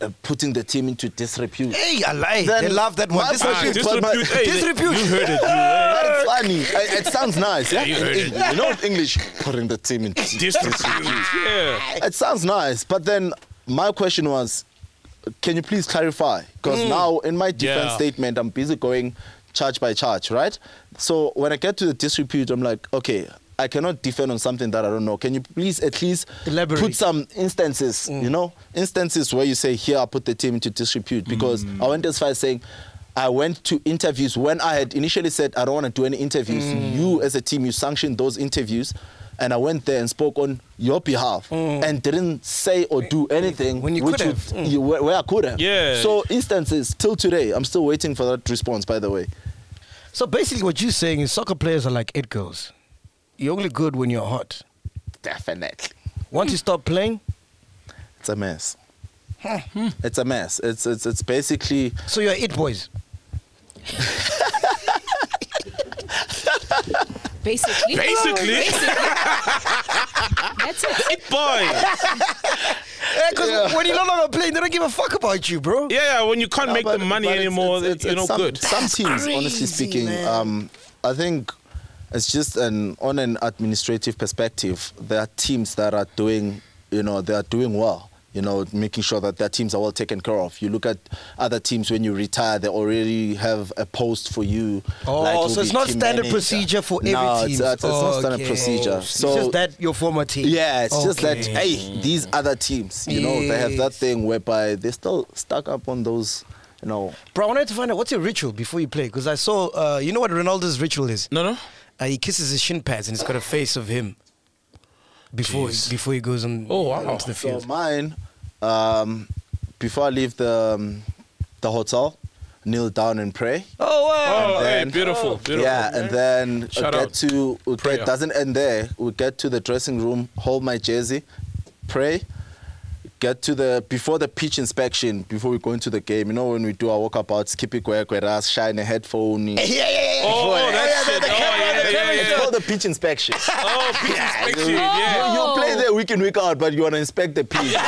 Uh, putting the team into disrepute. Hey, I like. Then They love that one. my Disrepute. question- but my- Hey, Disrepute. You heard it. You, eh? That's funny. It, it sounds nice. Yeah, you in heard it. English. You know, English, putting the team into disrepute. yeah. It sounds nice, but then my question was, can you please clarify? Because mm. now in my defense Yeah. statement, I'm busy going charge by charge, right? So when I get to the disrepute, I'm like, okay, I cannot defend on something that I don't know. Can you please at least Elaborate. put some instances, mm. you know, instances where you say, here, I put the team into disrepute? Because mm. I went as far as saying, I went to interviews when I had initially said I don't want to do any interviews. Mm. You, as a team, you sanctioned those interviews, and I went there and spoke on your behalf and didn't say or do anything When you which could have. Mm. you- where, where I could have. Yeah. So instances till today, I'm still waiting for that response. By the way, So basically, what you're saying is soccer players are like it girls. You're only good when you're hot. definitely, Once you stop playing, it's a mess. It's a mess. It's it's it's basically so you're it boys. Basically. Basically. Basically. That's it. It boy. Yeah, because when you're not on longer plane, they don't give a fuck about you, bro. Yeah, yeah. When you can't No, make but- the money but it's- anymore, it's- it's- you're no it's some, good. Some teams, honestly crazy, speaking, um, I think it's just an on an administrative perspective. There are teams that are doing, you know, they are doing well. You know, making sure that their teams are well taken care of. You look at other teams when you retire, they already have a post for you. Oh, like so it's not standard manager. procedure for every no, team. It's, it's, it's not standard Okay. procedure. It's So just that your former team. yeah, it's just that hey, these other teams, you know, they have that thing whereby they're still stuck up on those, you know. Bro, I wanted to find out what's your ritual before you play because I saw. Uh, you know what Ronaldo's ritual is? No, no. Uh, he kisses his shin pads and it's got a face of him before Jeez. before he goes on Oh, wow. onto the field. So mine, um, before I leave the um, the hotel, kneel down and pray. oh wow! Oh, hey, beautiful, beautiful. Yeah, and then we Shout get out. to we Prayer. doesn't end there. We get to the dressing room, hold my jersey, pray. Get to the before the pitch inspection, before we go into the game. You know when we do our walkabouts, keep it quick, us shine a headphone. Yeah, yeah, yeah. Oh, Yeah, that yeah, shit. the Oh, camera, yeah, the yeah, camera. It's yeah. called the pitch inspection. Oh, pitch inspection. You, Yeah. you play there week in, week out, but you want to inspect the pitch.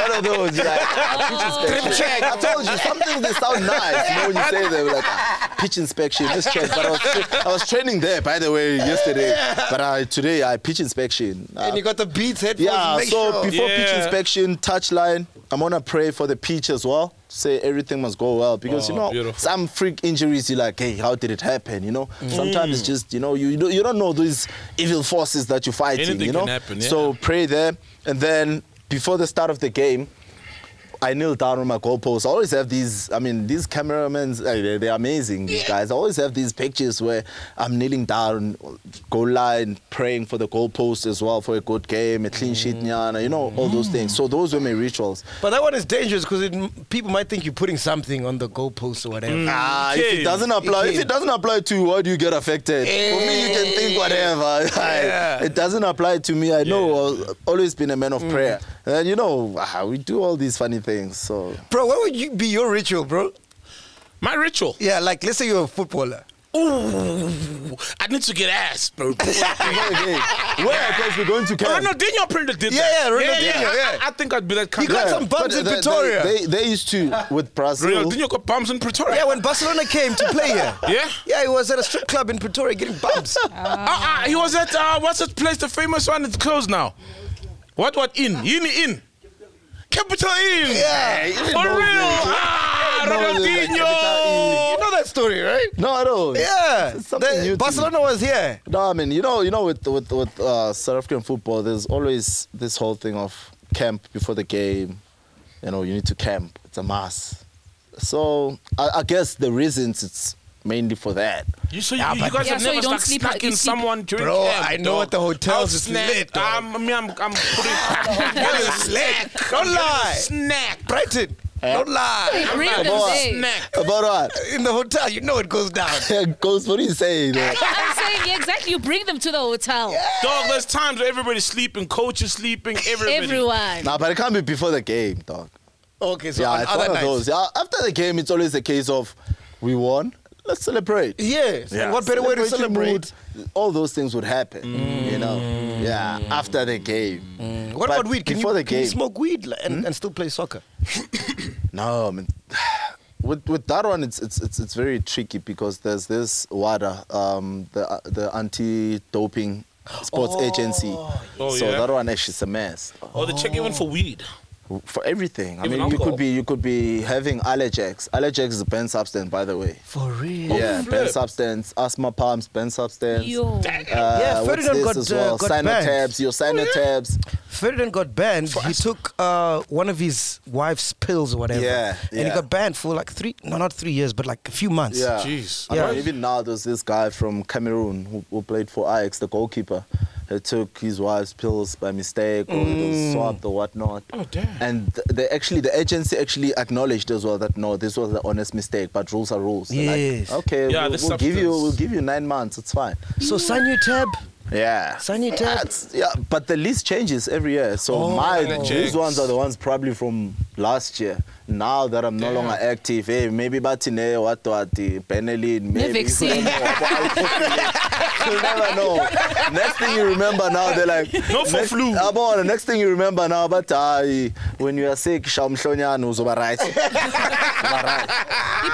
One of those, you're like, ah, pitch inspection. I told you, some things they sound nice. You know, when you say them, like, ah. Pitch inspection. Let's check. But I was, tra- I was training there, by the way, yesterday. But uh, today I pitch inspection. Uh, And you got the beats headphones. yeah, make so sure. before pitch Yeah. inspection, touchline, I'm gonna pray for the pitch as well. Say everything must go well because you Oh, know beautiful. some freak injuries. You're like, hey, how did it happen? You know, sometimes it's just you know you you don't, you don't know these evil forces that you're fighting. Anything you know, can happen, yeah. so pray there, and then before the start of the game. I kneel down on my goalpost. I always have these. I mean, these cameramen, uh, they're, they're amazing. These guys. I always have these pictures where I'm kneeling down, goal line, praying for the goalpost as well for a good game, a clean sheet, nyana, you know, all those things. So those were my rituals. But that one is dangerous because people might think you're putting something on the goalpost or whatever. Ah, if it doesn't apply, if it doesn't apply to you, why do you get affected? For me, you can think whatever. Yeah. it doesn't apply to me. I know. I've always been a man of prayer, and you know, ah, we do all these funny things. So Bro, what would you be your ritual, bro? My ritual. Yeah, like let's say you're a footballer. Ooh, I need to get ass, bro. before the game, where? Because we're going to camp. Ronaldinho probably did Yeah, that. yeah, Ronaldinho, yeah. I, I think I'd be that kind You got of some bumps But in they- Pretoria. They, they, they used to with Brazil. Ronaldinho got bumps in Pretoria. yeah, when Barcelona came to play here. Yeah? Yeah, he was at a strip club in Pretoria getting bumps. Ah, ah, he was at uh, what's that place? The famous one. It's closed now. What? What? In? In? In? Capital Inn. Yeah, For real. Ah, No, the- the you know that story, right? No, I don't. Yeah, It's something The- new. Barcelona was here. No, I mean, you know, you know, with with with uh, South African football, there's always this whole thing of camp before the game. You know, you need to camp. It's a mass. So I, I guess the reasons it's mainly for that. You, so Yeah, you, you guys Yeah, have so never don't sleep- snacking someone during Bro, camp, I know dog. what the hotels I'll is snack. lit, dog. Um, I mean, I'm, I'm putting getting a snack. Don't I'm getting a lie. Snack. Brighton, don't lie. Bring them About- Snack. About what? In the hotel, you know it goes down. Goes what do you say? though? I'm saying yeah, exactly. You bring them to the hotel. Dog, there's times where everybody's sleeping, coach is sleeping, everybody. Everyone. Nah, but it can't be before the game, dog. Okay, so yeah, on it's other one of nights. those. Yeah, after the game, it's always a case of we won. Let's celebrate. Yes. And what better way to celebrate? mood, all those things would happen. You know. Yeah, after the game. What But about weed? Can before you, the can you Hmm? smoke weed li- and, and still play soccer? No, I mean, with with that one, it's it's it's, it's very tricky because there's this WADA, um, the uh, the anti-doping sports agency. Oh, so yeah? that one actually is a mess Oh, they check even for weed. For everything. I Even mean, you could be you could be having allergex. Allergex is a banned substance, by the way. For real? yeah, flip. banned substance. Asthma pumps, banned substance. Yo. Uh, Yeah, what's Ferdinand this got, as uh, well? got banned. Sinotabs, your Sinotabs. Ferdinand got banned. He took uh, one of his wife's pills or whatever. Yeah, And he got banned for like three, no, not three years, but like a few months. Yeah. Jeez. I Yeah. even now there's this guy from Cameroon who, who played for Ajax, the goalkeeper. He took his wife's pills by mistake or it was mm. swapped or whatnot. Oh, damn. And th- they actually the agency actually acknowledged as well that no, this was an honest mistake, but rules are rules. They're like, Yes. okay, Yeah, we'll, we'll give you we'll give you nine months, it's fine. So sign your Sinotab. Yeah, Sunny it's- yeah, but the list changes every year. So Oh. my these ones are the ones probably from last year. Now that I'm no longer active, hey, maybe batine what what the Benylin, maybe vaccine. You'll never know. Next thing you remember now, they're like No for next, flu. Yabona, next thing you remember now, but uh, when you are sick, shamhlonyana uzoba right. Uzoba right.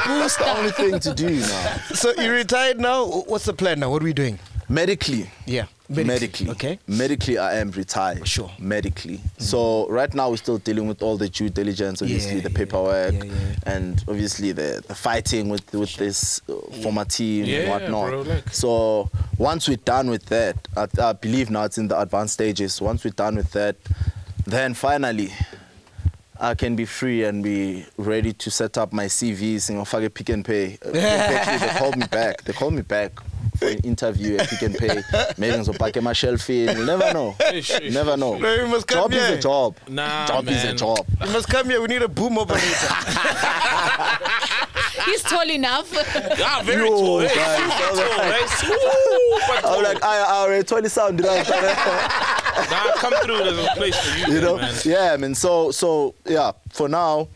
That's the only thing to do now. So you retired now. What's the plan now? What are we doing? Medically. Yeah. Medically. Okay. Medically, I am retired. Sure. Medically. So right now we're still dealing with all the due diligence, obviously Yeah, the paperwork, yeah, yeah. and obviously the, the fighting with with this uh, former team and Yeah, whatnot. bro, like- So once we're done with that, I, I believe now it's in the advanced stages. Once we're done with that, then finally. I can be free and be ready to set up my CVs and fuck Pick n Pay. Uh, actually, they called me back. They called me back for an interview at Pick n Pay. Maybe I'm packing my shelf in. You never know. You never know. No, you must come job is here. a job. Nah, job is a man. job. You must come here. We need a boom operator. He's tall enough. Ah, very Yo, tall. Guys, super all tall. right. Hey. I'm like, I, I already 20 sound. You know, Nah, come through. There's a place for you, you know? man. Yeah, man. So, so yeah. For now,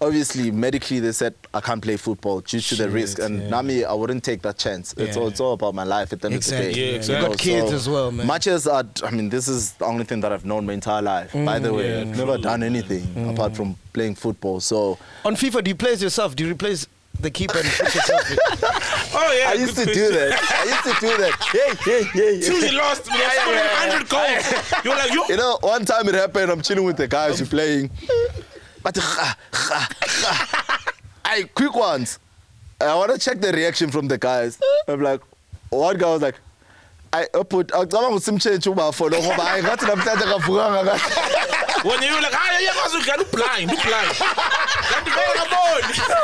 obviously, medically, they said I can't play football due to the risk, and yeah. Nami, I wouldn't take that chance. It's all, it's all about my life at the end Exactly. of the Yeah, day. exactly. You got kids as well, man. Much as I, I mean, this is the only thing that I've known my entire life. By the mm, way, yeah, I've never true. done anything mm. apart from playing football. So On FIFA, do you play as yourself? Do you replace the keeper and put yourself in. Oh yeah. I used to good do that. I used to do that. Yeah, yeah, yeah. Till you lost, man. You're scoring 100 goals. You're like, yo. You know, one time it happened, I'm chilling with the guys who playing. But I quick ones. I want to check the reaction from the guys. I'm like, one guy was like, I put oh, uh, ngicabanga ukuthi simtshentshe ubafo lo ngoba hayi ngathi namhlanje akavukanga kahle. When you're like, ah, yeah, yeah, you blind, you blind. Kanti ngeke ngaboni.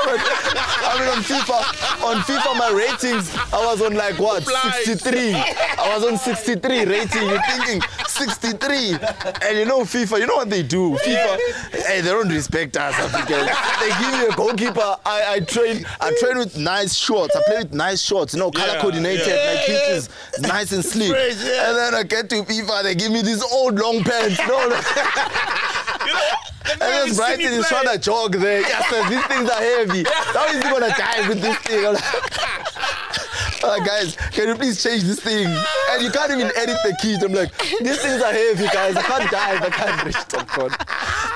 I mean on FIFA on FIFA my ratings I was on like what 63 I was on 63 rating you're thinking 63 and you know FIFA you know what they do FIFA hey they don't respect us Africans they give you a goalkeeper I, I train I train with nice shorts I play with nice shorts you know color Yeah, coordinated yeah. like pitches nice and sleek Fresh, yeah. and then I get to FIFA they give me these old long pants no, no. And then Brighton is trying to jog there. Yes, sir, these things are heavy. How is he gonna dive with this thing? I'm like, guys, can you please change this thing? And you can't even edit the keys. I'm like, these things are heavy, guys. I can't dive. I can't reach top.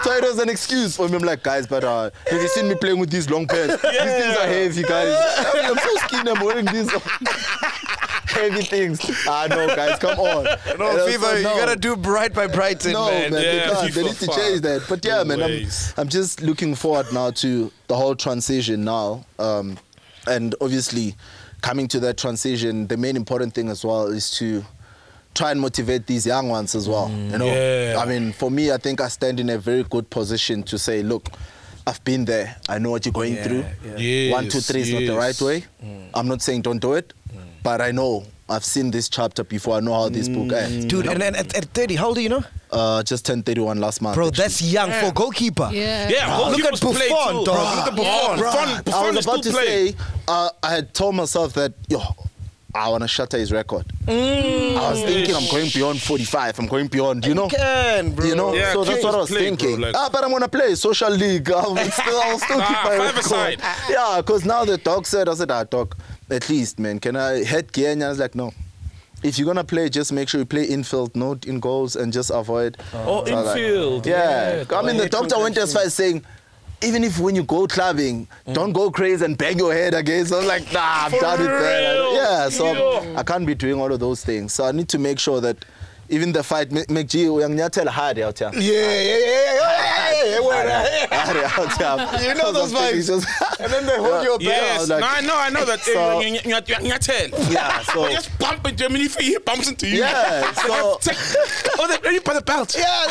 So it was an excuse for me. I'm like, guys, but uh, have you seen me playing with these long pants? These things are heavy, guys. I mean, I'm so skinny. I'm wearing these heavy things. Ah, no, guys, come on. No, And you no. gotta do bright by Brighton, No, man. man, Yeah, they can't. They need to change that. But yeah, man, I'm. I'm just looking forward now to the whole transition now. Um, and obviously, coming to that transition, the main important thing as well is to try and motivate these young ones as well. you know, yeah. I mean, for me, I think I stand in a very good position to say, look, I've been there. I know what you're going through. Yes, One, two, three is not the right way. I'm not saying don't do it, but I know. I've seen this chapter before. I know how this book ends. Dude, and, and at, at 30, how old are you know? Uh, just turned 31 last month. Bro, actually. that's young for a goalkeeper. Yeah. Yeah, Look at goalkeepers play Buffon, too. dog. Look at Buffon. Buffon, Buffon I was is about still to playing. say, uh, I had told myself that, yo, I want to shatter his record. Mm. I was thinking I'm going beyond 45. I'm going beyond, you know. Can, bro. You know, Yeah, so that's Kings what I was play, bro, thinking. like- ah, but I'm gonna play social league. I'll still, I'll still keep Nah, my five record. aside. Yeah, because now the dog said, I said, ah, dog, at least, man, can I headgear? And I was like, no. If you're gonna play, just make sure you play infield, not in goals, and just avoid. Oh, So I was like, infield. yeah. I mean, the doctor went as far as saying, even if when you go clubbing, mm. don't go crazy and bang your head against. So I was like, nah, I'm For done with that. Yeah, so. I can't be doing all of those things. So I need to make sure that even the fight, MacG, uyanginyathela hard out here. Yeah, yeah, yeah, yeah, yeah, yeah, yeah, yeah. Hard out here. You know those Because vibes. just- And then they hold your back. Yes, I like- no, I know, I know that. So- uh, you- you- you- you- you. Yeah, so- You just bump into him and if he bumps into you. Yeah, so- Take- oh, they ready for the belt. Yeah,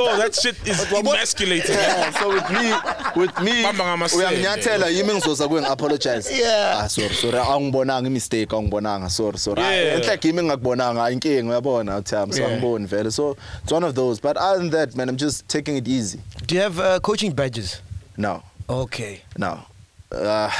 Oh, that shit is emasculating. Yeah, so with me, with me, Bamba ngamasende. uyanginyathela yimi ngizoza kuye ngi-apologize Yeah. ah, sorry sorry angibonanga imistake angibonanga sorry sorry Yeah. enhle kimi ngingakubonanga inkinga uyabona utham so Yeah. angiboni vele so it's one of those but other than that man i'm just taking it easy Do you have uh, coaching badges? no Okay. no uh,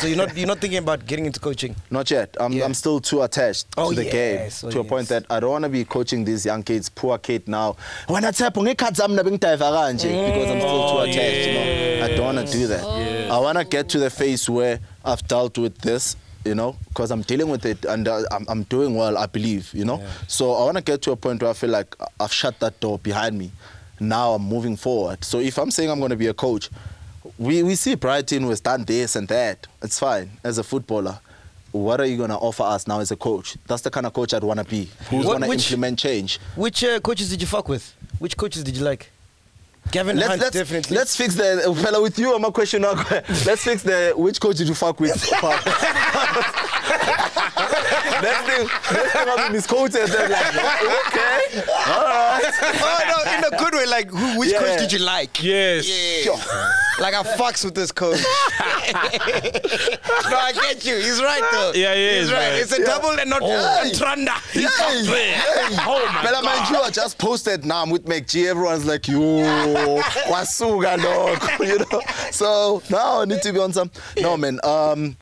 So you're not you're not thinking about getting into coaching? Not yet. I'm, Yeah. I'm still too attached Oh, to the game yes, oh, to a point that I don't want to be coaching these young kids, poor kid now. When I tap ngekhathi zami nabe ngidive kanje because I'm still too Oh, attached, you know. I don't want to do that. I want to get to the phase where I've dealt with this, you know, because I'm dealing with it and uh, I'm, I'm doing well, I believe, you know. So I want to get to a point where I feel like I've shut that door behind me. Now I'm moving forward. So if I'm saying I'm going to be a coach, we, we see Brighton was done this and that. It's fine as a footballer. What are you going to offer us now as a coach? That's the kind of coach I'd want to be. Who's going to implement change? Which uh, coaches did you fuck with? Which coaches did you like? Gavin Let's, Hunt, let's, definitely. let's fix the fella with you. I'm a question. Let's fix the which coach did you fuck with? part. next thing, next thing I'm misquoted. They're like, okay, all right. oh no, in a good way. Like, who, which Yeah. coach did you like? Yes. Sure. Like I fucks with this coach. no, I get you. He's right though. Yeah, he He's is, right. man. It's a double and not Hey. tranda. Hey, hey. Oh my Phela God. mind you, I just posted now I'm with MacG. Everyone's like, yo, wasuga lokho, you know. So now I need to be on some. No man, um,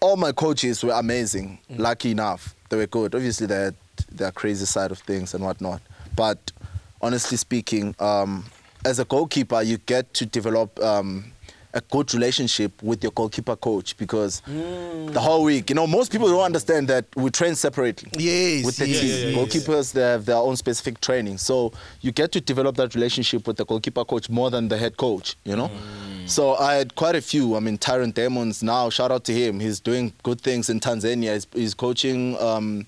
all my coaches were amazing. Lucky enough, they were good. Obviously, they had their crazy side of things and whatnot. But honestly speaking, um, as a goalkeeper, you get to develop um, a good relationship with your goalkeeper coach because the whole week, you know, most people don't understand that we train separately. Yes, With the yes, team. yeah, Goalkeepers, they have their own specific training. So you get to develop that relationship with the goalkeeper coach more than the head coach, you know? So I had quite a few. I mean, Tyron Damons now, shout out to him. He's doing good things in Tanzania. He's, he's coaching, um,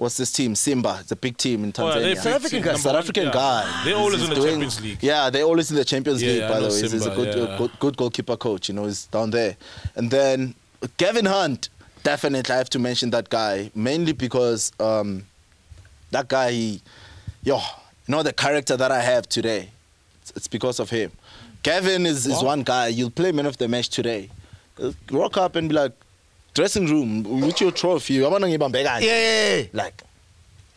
what's this team? Simba. It's a big team in Oh, Tanzania. they're South African guy. South African yeah. guy. They're always He's in the doing- Champions League. Yeah, they're always in the Champions Yeah, League, yeah, by the way. He's a good, yeah. good, good goalkeeper coach. You know, he's down there. And then Gavin Hunt, definitely I have to mention that guy, mainly because um, that guy, he, yo, you know the character that I have today, it's, it's because of him. Gavin is, is one guy, you'll play man of the match today. Rock up and be like, dressing room, with your trophy, I wanna give him. Yeah, yeah, yeah. Like,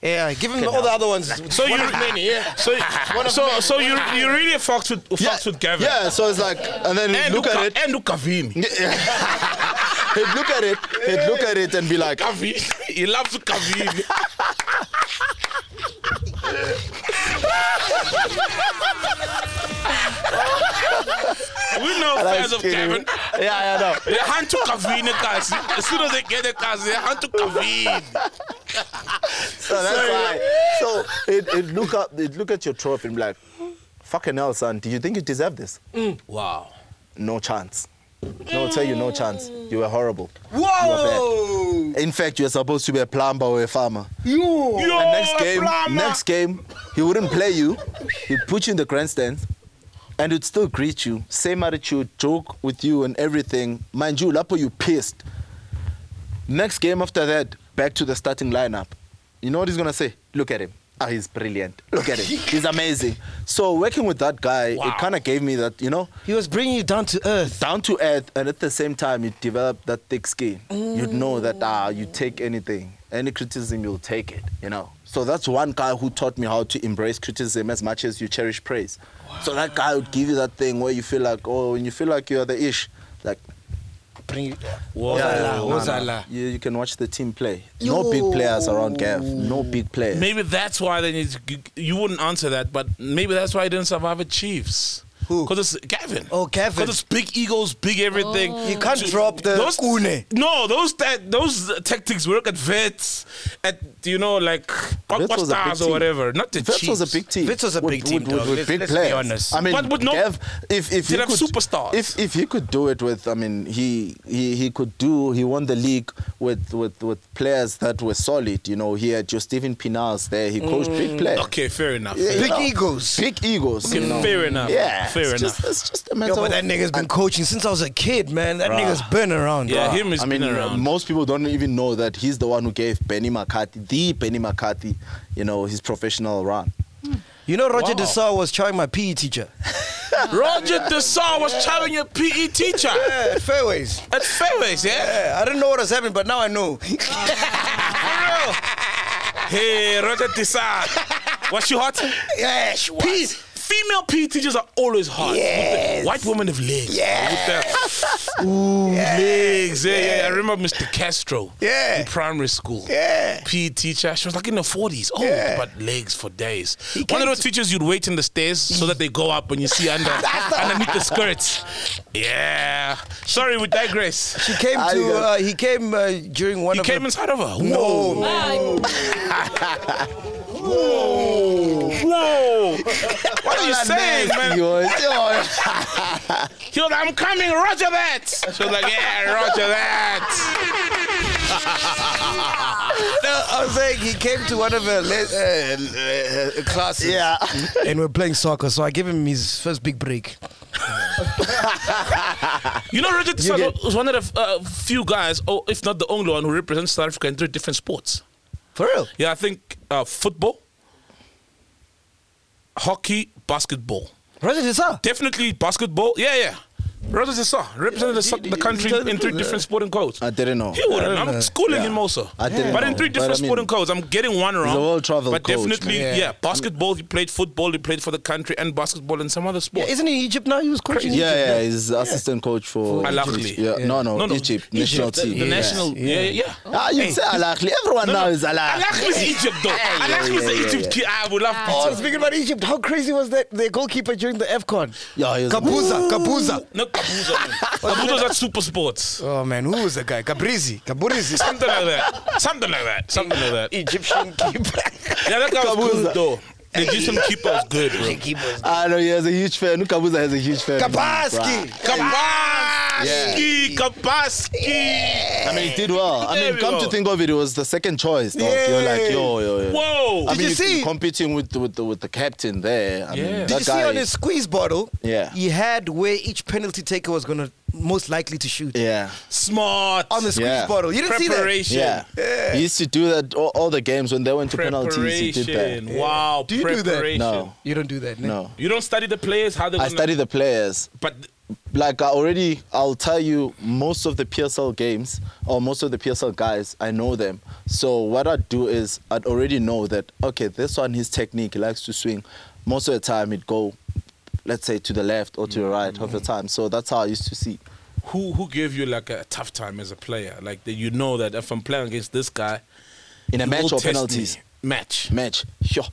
Yeah, give him all the other ones. So you, many, yeah. so, so, so you, you really fucked with, yeah, fucked with Gavin. yeah, so it's like, and then And look Luka, at it. And Luka Vini. he'd look at it, he'd look at it and be like, Kavini. He loves Kavini. We know fans of Kevin. Yeah, I know. They hunt to Kavini, guys. As soon as they get the cars, they hunt to Kavini. So that's why. So it, it look up, it look at your trophy and be like, fucking hell, son, do you think you deserve this? Mm. Wow. No chance. No, I'll tell you, no chance. You were horrible. Whoa! In fact, you're supposed to be a plumber or a farmer. You. Yo, And next game, plumber. next game, he wouldn't play you. He'd put you in the grandstands, and he'd still greet you. Same attitude, joke with you and everything. Mind you, Lapo, you pissed. Next game after that, back to the starting lineup. You know what he's gonna say? Look at him. Ah, he's brilliant. Look at him. He's amazing. So working with that guy, Wow. it kind of gave me that, you know, He was bringing you down to earth. down to earth, and at the same time, you develop that thick skin. You'd know that ah, you take anything, any criticism, you'll take it. You know. So that's one guy who taught me how to embrace criticism as much as you cherish praise. So that guy would give you that thing where you feel like, oh, when you feel like you're the ish, like Bring you. Whoa. yeah, Ozala, no, no. You, you can watch the team play. No big players around Gav. No big players. Maybe that's why they need. To, you wouldn't answer that, but maybe that's why he didn't survive at Chiefs. Who? Because it's Gavin. Oh, Gavin. Because it's big egos, big everything. Oh. You can't drop the those, une. No, those ta- those tactics work at vets, at you know like Wits was a stars or whatever. Not the Wits Chiefs. was a big team. Wits was a With- big team, with, with, dog. with Let's- big let's be players. honest. I mean, But with no- Gav, if if he have could, superstars. If if he could do it with, I mean, he he he could do. He won the league with with with players that were solid. You know, he had your Steven Pienaars there. He coached big mm. players. Okay, fair enough. Yeah, fair you Big enough. know, egos. Big egos. Okay, you know. fair enough. Yeah, fair it's enough. Just, it's just a Yo, mental. but that nigga's been coaching since I was a kid, man. That nigga's been around. Yeah, dog. him has I mean, been around. most people don't even know that he's the one who gave Benny McCarthy, the Benny McCarthy, you know, his professional run. You know, Roger Wow. Desau was trying my PE teacher. Roger De Sá was challenging your PE teacher Yeah, at Fairways. at Fairways, yeah? Yeah, I didn't know what was happening, but now I know. Hey, Roger De Sá. Was she hot? yeah, she was. P, female PE teachers are always hot. Yes. White women have legs. Yeah. With the, ooh, legs. Yeah, yeah, I remember Mr. Castro. Yeah. In primary school. Yeah. PE teacher. She was like in her 40s. Oh, Yeah. but legs for days. He One of those to- teachers you'd wait in the stairs so that they go up and you see under underneath the skirts. Yeah. Sorry, we digress. She came to. Uh, he came uh, during one He of came the. inside of her. No, Whoa. Whoa. What are you saying, man? Yo, yo. He was like, I'm coming, roger that. She was like, yeah, roger that. no, I was saying he came to one of the le- uh, uh, classes. Yeah. And we're playing soccer, so I gave him his first big break. You know, Roger You get- was one of the uh, few guys, or if not the only one, who represents South Africa in three different sports. For real? Yeah, I think uh, football, hockey, basketball. Roger De Sá. Definitely basketball. Yeah, yeah. Roger De Sá represented the, so- the country in three different sporting codes. I didn't know. He wouldn't. I'm schooling Yeah. him also. I didn't But in know. three But different I mean, sporting codes, I'm getting one wrong. a well-traveled But coach, definitely, man. yeah. Yeah. Basketball, he played football, he played for the country, and basketball and some other Yeah, sports. isn't he Egypt now? He was coaching. Yeah, Egypt, yeah, he's assistant coach for Al Ahly. Yeah, no, no, No, no, Egypt, Egypt, national the, team. the national, yeah, yeah. Ah, you say Al Ahly. Everyone No, now no. is Al Al Ahly. Ahly is Egypt, though. Al yeah, Ahly is the Egypt kid. I would love Oh, to. speaking about Egypt, how crazy was that? Their goalkeeper during the AFCON. Yeah, he was Kapuza, Kapuza. No, Kabuza. man. Kabuza at Super Sports. Oh man, who was the guy? Cabrizi. Cabrizi. Something like that. Something like that. Something like that. Egyptian keeper. Yeah, that guy was Kabuza. good though. The Egyptian keeper was good, bro. I know ah, he has a huge fan. Kabuza has a huge fan. Kapaski. Gabaski, Gabaski. I mean, he did well. I mean, come to think of it, it was the second choice. Dog. You're like, yo, yo, yo. Whoa. I Did mean, you he's see? competing with the, with the with the captain there. I Yeah. mean, Did that you guy. see on his squeeze bottle? Yeah. He had where each penalty taker was gonna most likely to shoot. yeah, Smart. On the squeeze Yeah. bottle. You didn't see that? Preparation. yeah, He used to do that all, all the games when they went to penalties. He did Preparation. that. Wow. Do you do that? No, You don't do that, no? no. You don't study the players, how they I study the players. But like I already I'll tell you most of the PSL games or most of the PSL guys I know them. So what I do is I'd already know that okay this one his technique he likes to swing. Most of the time it go let's say to the left or to the right half the mm-hmm. time. So that's how I used to see. who who gave you like a tough time as a player? Like that you know that if I'm playing against this guy, In a match or penalties. me. Match. Match. Yo,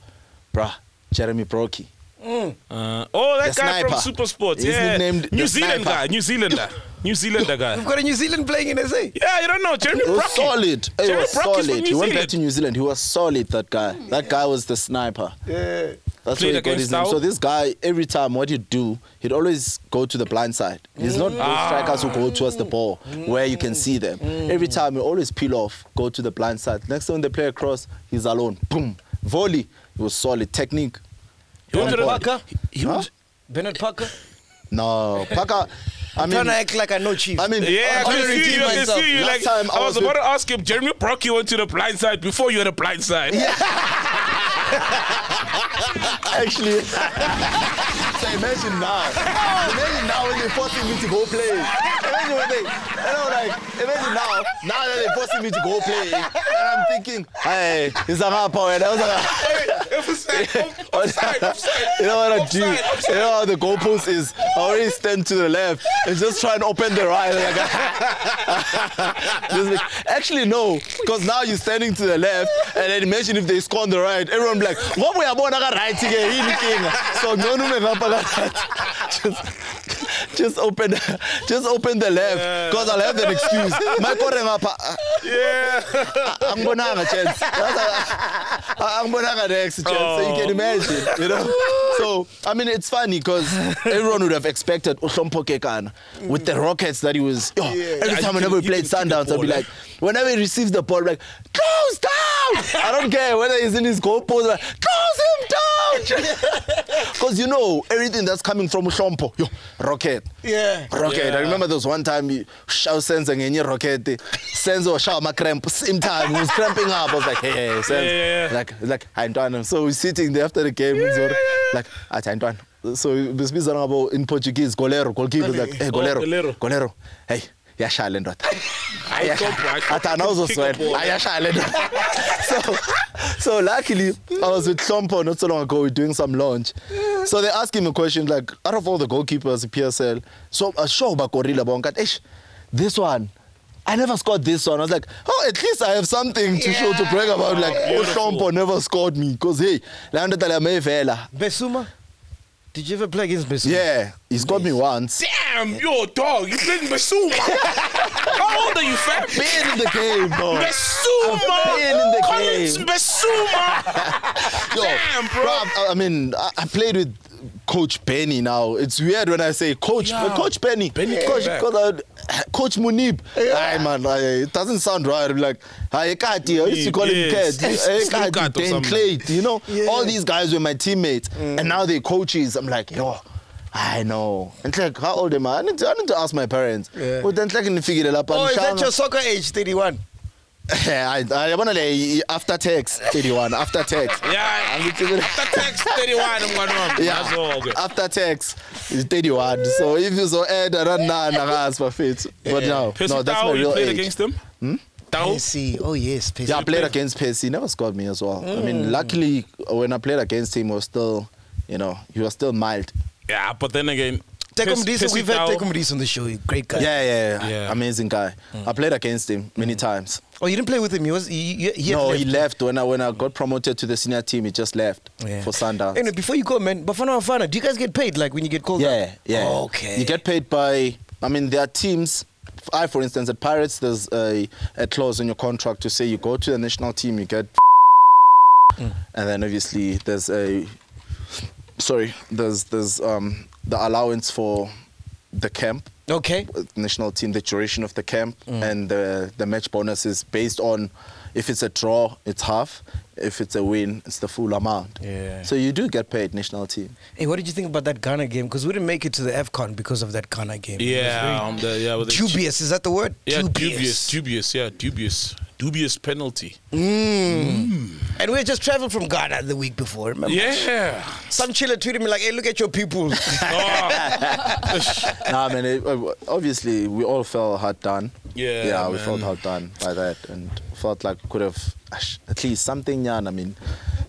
bruh, Jeremy Brockie. Uh, oh, that The guy from sniper. Super Sports. He's yeah. nicknamed New the Zealand sniper. guy. New Zealander. New Zealander guy. We've got a New Zealand playing in SA. Yeah, you don't know. Jeremy It was Brockie. solid. It Jeremy was Brockie's solid. He went back to New Zealand. He was solid, that guy. That guy was the sniper. Yeah. That's Played where he got his name. Tau? So this guy, every time what he'd do, he'd always go to the blind side. He's not those Ah. strikers who go towards the ball where you can see them. Every time he always peel off, go to the blind side. Next time they play across, he's alone. Boom. Volley. It was solid. Technique. He the- Parker? He was, Bernard Parker? No. Parker. I I'm mean, trying to act like I know Chief. I mean, yeah, I I'm can trying to see you. I redeem can myself. see you. Last Like, time I was about to ask him, Jeremy Brockie went to the blind side before you had the blind side. Actually, so imagine now. Imagine now when they're forcing me to go play. Imagine when they, you know, like, imagine now, now that they're forcing me to go play, and I'm thinking, hey, it's a power. That was a Offside, offside, offside. You know what I do? You know how the goalpost is? I already stand to the left and just try and open the right. Like, like- actually, no, because now you're standing to the left, and then imagine if they score on the right. Everyone be like, what we are born right again? So no, no, no, just, just open, just open the left, because I'll have an excuse. My koreng Yeah. angibonanga chance. Angibonanga next chance. So you can oh. imagine you know? So i mean it's funny because everyone would have expected uhlompo kekana with the rockets that he was oh, yo, every time whenever we played can kick the sundowns i'd be like eh? whenever he receives the ball like close down! I don't care whether he's in his goal post like close him down! Because you know everything that's coming from uhlompo yo rocket. Yeah. rocket. Yeah. i remember there was one time he shaw senza ngenye rocket. Senzo shaw ma cramp same time he was cramping up. I was like hey, hey senzo Yeah, yeah, yeah. like like hayi ntwana. So we're sitting there after the game yeah. like athi hayi ntwana. So besibizana ngabo in portuguese golero goalkeeper like hey Oh, golero golero. golero. Hey yashaya le ndoda Hayi, Ayikho, yashaya. ayikho. athi anawuzoswela Kick a ball. hayi yashaya le ndoda so so luckily i was with Hlompho not so long ago we're doing some launch so they asked him a question like out of all the goalkeepers in psl so uh, sure bakorile bonke athi eish this one I never scored this one. I was like, oh, at least I have something to show to brag about. Like, oh, Shompo never scored me. Because, hey, Leandro Talamevela. Besuma? Did you ever play against Besuma? Yeah, he's got me once. Damn, yo, dog, you playing Basuma. How old are you, fam? Been in the game, bro. Basuma. I've been in the Collins game. Basuma. Yo, Damn, bro. bruv, I mean, I, I played with Coach Benni now. It's weird when I say Coach, Yeah. Coach. Benni came Coach. 'cause I- Coach Munib. Aye, man, aye, it doesn't sound right. I'm like, hey, Kati, I used to call Yes. him Kat. Yes. Hey, Slim Kat Kati, Dan. Clay, you know? All these guys were my teammates. Mm. And now they're coaches. I'm like, yo. I know. And like, how old am I? I need to, I need to ask my parents. Yeah. But then, like, figure it up. Oh, is that your soccer age, 31? I, I want to lay after tax 31 after tax Yeah, Angithi- after text 31, I'm going yeah That's all good. after tax is 31 so if you so add around nine akazi bafethu but no Percy no that's Tau, my you real played age against him? Hmm? Tau? Percy. Oh, yes. Percy. yeah I played against Percy he never scored me as well I mean luckily when I played against him was still you know he was still mild Yeah, but then again, Teko Piss- Modise, we've had Tau. Teko Modise on the show. Great guy. Yeah, yeah, yeah, Yeah. Amazing guy. I played against him many times. Oh, you didn't play with him. He was. He, he, he no, left. he left when I when I got promoted to the senior team. He just left Yeah. for Sundowns. Anyway, before you go, man, Bafana Bafana, do you guys get paid like when you get called? Yeah, up? yeah. Okay. You get paid by. I mean, there are teams. I, for instance, at Pirates, there's a, a clause in your contract to say you go to the national team, you get, Mm. and then obviously there's a. Sorry, there's there's um the allowance for the camp Okay. national team, the duration of the camp, Mm. and the the match bonus is based on if it's a draw, it's half. If it's a win, it's the full amount. Yeah. So you do get paid national team. Hey, what did you think about that Ghana game? Because we didn't make it to the AFCON because of that Ghana game. Yeah, very um, the, yeah, with the dubious. Is that the word? Yeah, dubious, dubious, yeah, dubious, dubious penalty. Mm. And we had just traveled from Ghana the week before. Remember? Yeah. Some chiller tweeted me like, "Hey, look at your people." Oh, nah, man. It, uh, obviously, we all felt hard done. Yeah, yeah, we felt hard done by that, and felt like we could have at least something. Yeah, I mean,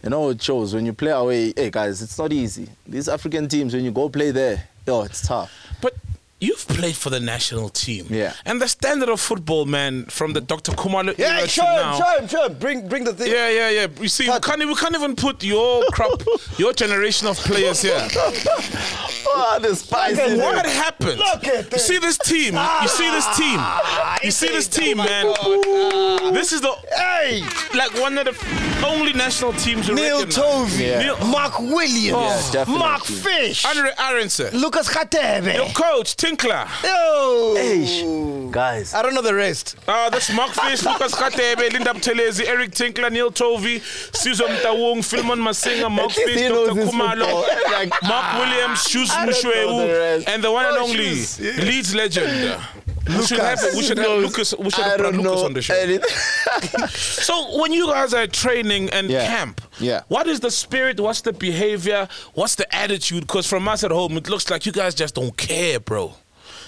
you know, it shows when you play away. Hey, guys, it's not easy. These African teams, when you go play there, yo, it's tough. but you've played for the national team. Yeah. And the standard of football, man, from the Dr. Khumalo yeah, era show to him, now. show him, show him. Bring, bring the thing. Yeah, yeah, yeah. You see, we can't, we can't even put your crop, your generation of players here. Oh, the spice What happened? Look at You this. see this team? You see this ah, team? You see this team, oh man? Ah. This is the Hey, like one of the only national teams. you Neil Tovey, Yeah. Neil- Mark Williams, definitely. Mark Fish, Andre Arendse, Lucas Radebe. your coach Tinkler. Yo. Eish, guys. I don't know the rest. Uh, that's Mark Fish, Lucas Radebe, Linda Buthelezi, Eric Tinkler, Neil Tovey, Sizwe Motaung, Philemon Masinga, Mark At least Fish, Dr. Khumalo. Like, Mark Williams, Shoes I the Moshoeu, and the one and Oh, only Shoes, yeah. Leeds legend. We should have, we should have. Lucas, we should have brought don't Lucas know on the show. So when you guys are training and Yeah. camp, Yeah. what is the spirit? What's the behavior? What's the attitude? Because from us at home, it looks like you guys just don't care, bro.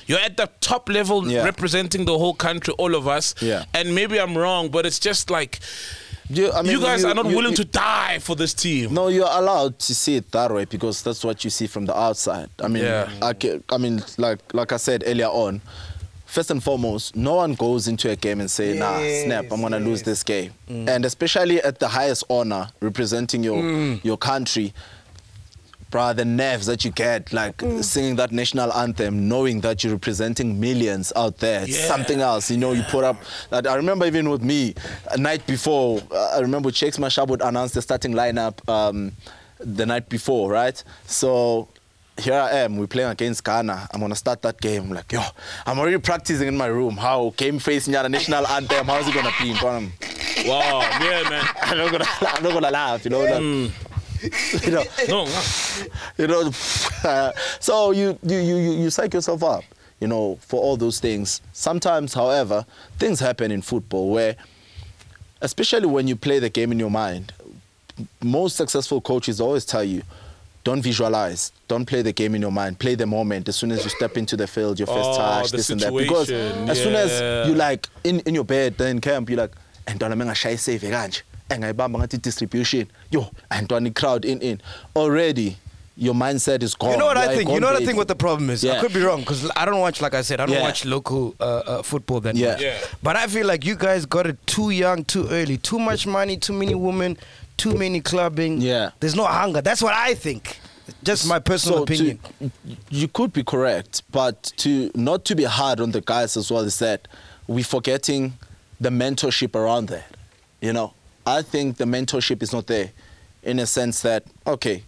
You're at the top level, Yeah. representing the whole country, all of us. Yeah. And maybe I'm wrong, but it's just like You, I mean, you guys you- are not you- willing you- to die for this team. No, you're allowed to see it that way because that's what you see from the outside. I mean, Yeah. I, I mean, like like I said earlier on, first and foremost, no one goes into a game and say, "Nah, snap, I'm gonna lose this game." Mm. And especially at the highest honor, representing your mm. your country. Bruh, the nerves that you get, like singing that national anthem, knowing that you're representing millions out there, it's Yeah. something else. You know, you put up. That I remember even with me, a night before, uh, I remember Shakes Mashab would announce the starting lineup um, the night before, right? So here I am, we're playing against Ghana. I'm gonna start that game. like, yo, I'm already practicing in my room. How game facing the national anthem? How's it gonna be? I'm Wow, yeah, man. I'm not gonna, I'm not gonna laugh, you know. like, you know, No, no. you know so you, you you you psych yourself up you know for all those things. Sometimes however things happen in football where especially when you play the game in your mind most successful coaches always tell you don't visualize. Don't play the game in your mind. Play the moment. As soon as you step into the field your first Oh, touch this and that. Because situation, as soon as you like in, in your bed then camp you're like antwana mengashayi save eh, kanje engayibamba ngathi distribution yo antwana crowd in in already your mindset is gone You know what You're I think? You know what I think? What the problem is? Yeah. I could be wrong because I don't watch, like I said, I don't Yeah. watch local uh, uh, football that Yeah. much. Yeah. But I feel like you guys got it too young, too early, too much money, too many women, too many clubbing. Yeah. There's no hunger. That's what I think. Just my personal So to- opinion. you could be correct, but to not to be hard on the guys as well is that we're forgetting the mentorship around that. You know, I think the mentorship is not there, in a sense that okay,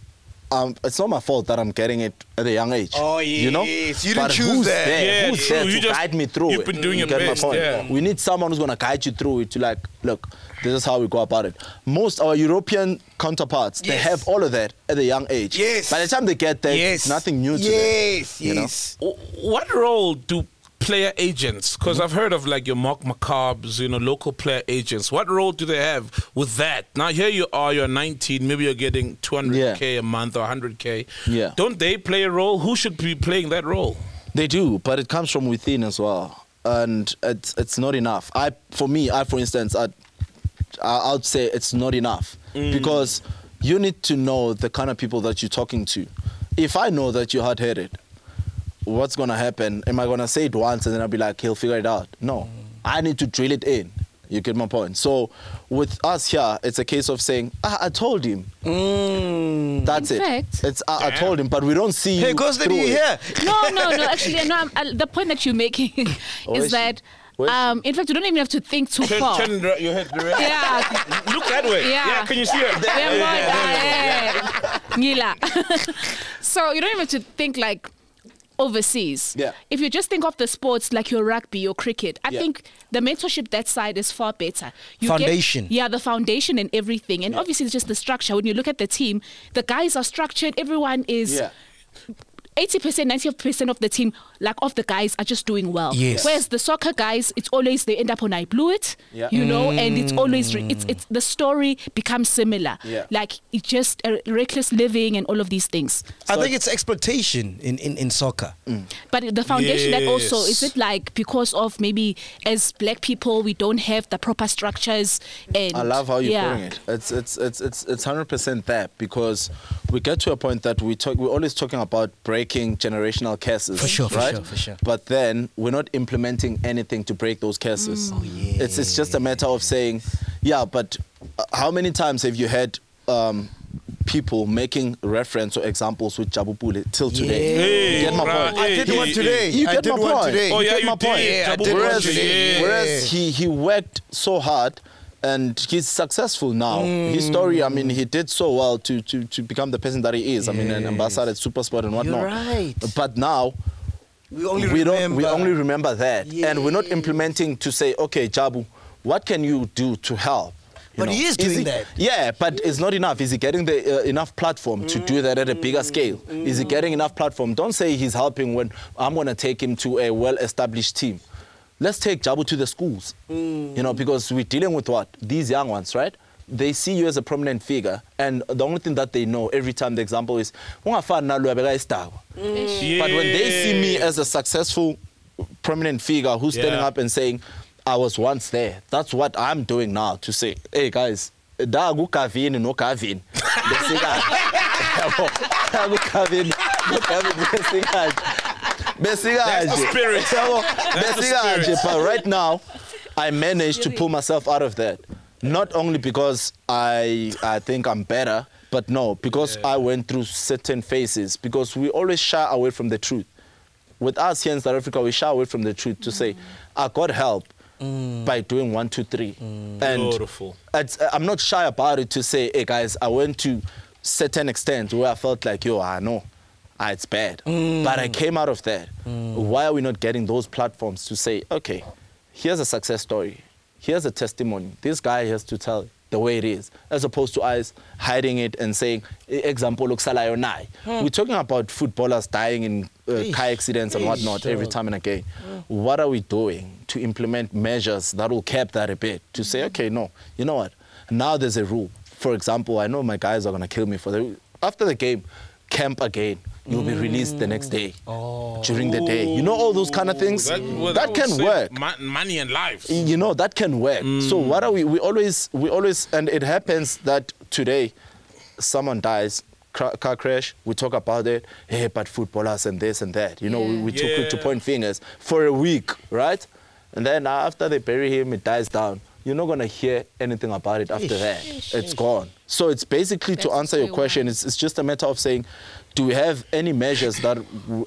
um, it's not my fault that I'm getting it at a young age. Oh, you know, yes, you didn't but choose who's that. There? Yeah, who's true, there you to just- guide me through you've it? been doing You your best, yeah. We need someone who's gonna guide you through it to like, look, this is how we go about it. Most our European counterparts, they have all of that at a young age. Yes. By the time they get there, yes. it's nothing new to them. yes, yes. What role do player agents? Because I've heard of like your Mark Makaabs, you know, local player agents. What role do they have with that? Now here you are, you're 19, maybe you're getting 200k a month or 100k. Yeah. Don't they play a role? Who should be playing that role? They do, but it comes from within as well, and it's it's not enough. I, for me, I, for instance, I, I I'd say it's not enough mm. because you need to know the kind of people that you're talking to. If I know that you're hard-headed, what's gonna happen? Am I gonna say it once and then I'll be like, he'll figure it out? No, I need to drill it in. You get my point. So with us here, it's a case of saying, ah, I told him. That's In it. fact- it's I, I told him, but we don't see. Hey, you Ghost, did through you it. hear? No, no, no. Actually, no. I'm, I, the point that you're making Where is is that, she? Where is um, in fact, you don't even have to think too Turn, far. turn your head the right- Yeah. Look that way. Yeah. Yeah. Can you see it? We're more, uh, Ngila. so you don't even have to think like overseas. Yeah. If you just think of the sports like your rugby your cricket, I Yeah. think the mentorship that side is far better. You Foundation. Get, yeah, the foundation and everything. And obviously it's just the structure. When you look at the team, the guys are structured, everyone is Yeah. 80%, 90% of the team, like of the guys, are just doing well. Yes. Whereas the soccer guys, it's always they end up on I blew it, Yeah. you know, and it's mm. always re- it's it's the story becomes similar. Yeah. Like it's just a reckless living and all of these things. I think it's exploitation in, in, in soccer. Mm. But the foundation that also is it like because of maybe as black people we don't have the proper structures and I love how you're yeah. putting it. It's it's it's it's it's hundred percent that because we get to a point that we talk. We're always talking about breaking generational curses. For sure, for right? sure, for sure. But then we're not implementing anything to break those curses. Mm. Oh yeah. It's it's just a matter of saying, yeah. But uh, how many times have you had? Um, people making reference or examples with Jabu Pule till today. Hey, you get my right. point. I did Hey, one today. You I get did my one point. today. Oh, yeah, get you my did. point. Yeah, I Double did one whereas, today. Whereas he, he worked so hard and he's successful now. Mm. His story, I mean, he did so well to, to, to become the person that he is. I mean, an ambassador at Supersport and whatnot. right. But now, We only we remember. don't we only remember that and we're not implementing to say okay jabu what can you do to help You But he is doing that. yeah but it's not enough is he getting the uh, enough platform to do that at a bigger mm. scale is he mm. getting enough platform don't say he's helping when i'm going to take him to a well established team let's take jabu to the schools you know because we're dealing with what these young ones right they see you as a prominent figure and the only thing that they know every time the example is "Ungafani nalo ubeka isidakwa." Mm. But when they see me as a successful, prominent figure who's standing up and saying, I was once there, that's what I'm doing now to say, hey guys, da kugavini no. Besikade. Yabo. Da kugavini no Gavin Besikade. That's the spirit. Yabo. That's the Besikade. spirit. But right now, I managed to pull myself out of that. Not only because I I think I'm better, but no, because I went through certain phases. Because we always shy away from the truth. With us here in South Africa, we shy away from the truth to say, I got help mm. by doing one, two, three. Mm. And Beautiful. it's, uh, I'm not shy about it to say, hey guys, I went to certain extent where I felt like, yo, I know. Ah, it's bad. But I came out of that. Why are we not getting those platforms to say, okay, here's a success story. Here's a testimony. This guy has to tell the way it is, as opposed to us hiding it and saying, "E- example, naye." We're talking about footballers dying in uh, car accidents and whatnot every time and again. What are we doing to implement measures that will cap that a bit? To say, okay, no, you know what? Now there's a rule. For example, I know my guys are gonna kill me for the after the game, camp again. You'll be released the next day oh. during the day. You know all those kind of things. That, well, that would can work. mo- money and lives. you know that can work. So mm. what are we we always we always and it happens that today someone dies car, car crash we talk about it. Hey but footballers and this and that. You know we, we too quick to point fingers for a week right? And then after they bury him it dies down. You're not going to hear anything about it after that. It's gone. So it's basically to answer your question it's, it's just a matter of saying do we have any measures that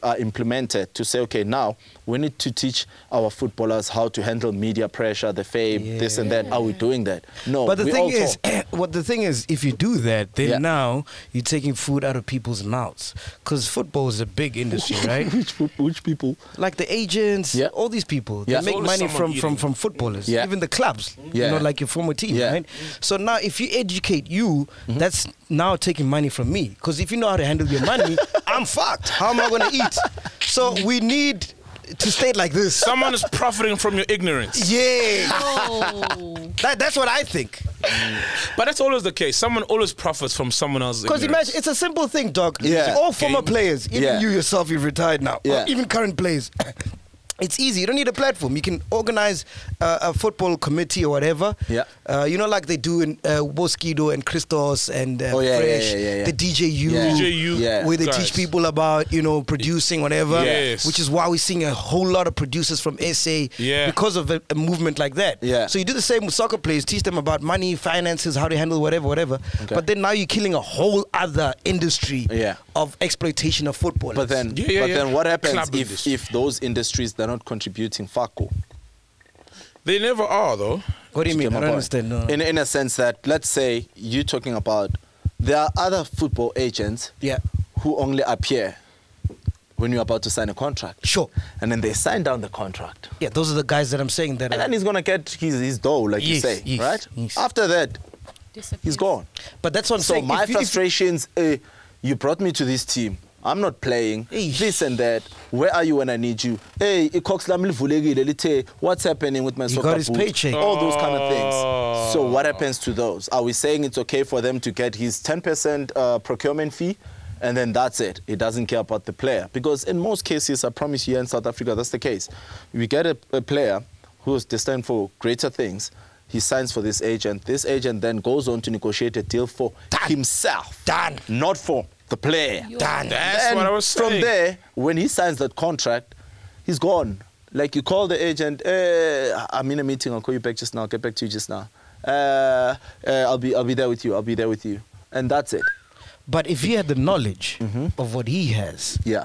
are implemented to say, okay, now we need to teach our footballers how to handle media pressure, the fame, this and that? Are we doing that? No. But the we thing all is, talk. what the thing is, if you do that, then Yeah. now you're taking food out of people's mouths. Because football is a big industry, right? which, which people? like the agents, Yeah. all these people, Yeah. they make money from, from, eating. from footballers, Yeah. even the clubs, Yeah. you know, like your former team, Yeah. right? So now if you educate you, Mm-hmm. that's now taking money from me. Because if you know how to handle your money, I'm fucked. How am I going to eat? So we need to state like this. Someone is profiting from your ignorance. Yeah, Oh. that, that's what I think. But that's always the case. Someone always profits from someone else's Because imagine, it's a simple thing, dog. Yeah. All former Okay. players, even Yeah. you yourself, you've retired now, Yeah. even current players. It's easy. You don't need a platform. You can organize uh, a football committee or whatever. Yeah. Uh, you know, like they do in uh, Boskido and Christos and uh, Oh, yeah, yeah, Fresh, yeah, yeah, yeah. the DJU, Yeah. DJU Yeah. where they guys. teach people about you know producing whatever. Yes. Which is why we're seeing a whole lot of producers from SA Yeah. because of a, a movement like that. Yeah. So you do the same with soccer players, teach them about money, finances, how to handle whatever, whatever. Okay. But then now you're killing a whole other industry Yeah. of exploitation of football. But then, Yeah, yeah, but yeah. then what happens Club if, industry. if those industries they're not contributing faco? They never are though. what do you mean? I don't point? understand. No. In in a sense that let's say you're talking about there are other football agents yeah. who only appear when you're about to sign a contract. Sure. And then they sign down the contract. Yeah, those are the guys that I'm saying that. And Are, then he's gonna get his, his dough, like you say, yes, right? yes. After that, he's gone. but that's what I'm So saying. my If you- if frustrations, uh, you brought me to this team. I'm not playing. Eesh. This and that. Where are you when I need you? Hey, icox lami livulekile lithe, what's happening with my He soccer got his boot? paycheck. All those kind of things. So what happens to those? Are we saying it's okay for them to get his 10% uh, procurement fee? And then that's it. He doesn't care about the player. Because in most cases, I promise you, in South Africa, that's the case. We get a, a player who's destined for greater things. He signs for this agent. This agent then goes on to negotiate a deal for himself. Done. Not for the player. Done. That's And what I was saying. From there, when he signs that contract, he's gone. Like you call the agent, eh, I'm in a meeting. I'll call you back just now. I'll get back to you just now. Uh, uh, I'll be, I'll be there with you. I'll be there with you, and that's it. But if he had the knowledge of what he has, Yeah.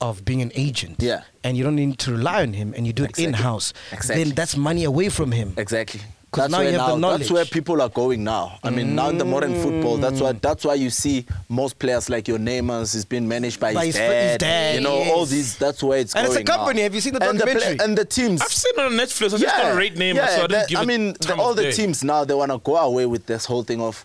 of being an agent, Yeah. and you don't need to rely on him, and you do it in house, Exactly. then that's money away from him. Exactly. 'Cause That's now where you have the now- That's where people are going now. I mean, now in the modern football, that's why that's why you see most players like your Neymars is being managed by, By his, his- his dad. dad, You know, all these. That's where it's And it's a going. now. company. Have you seen the and play- documentary? and the teams. I've seen it on Netflix. I just don't rate name, so I didn't that- give I mean, the, all the day. teams now they want to go away with this whole thing of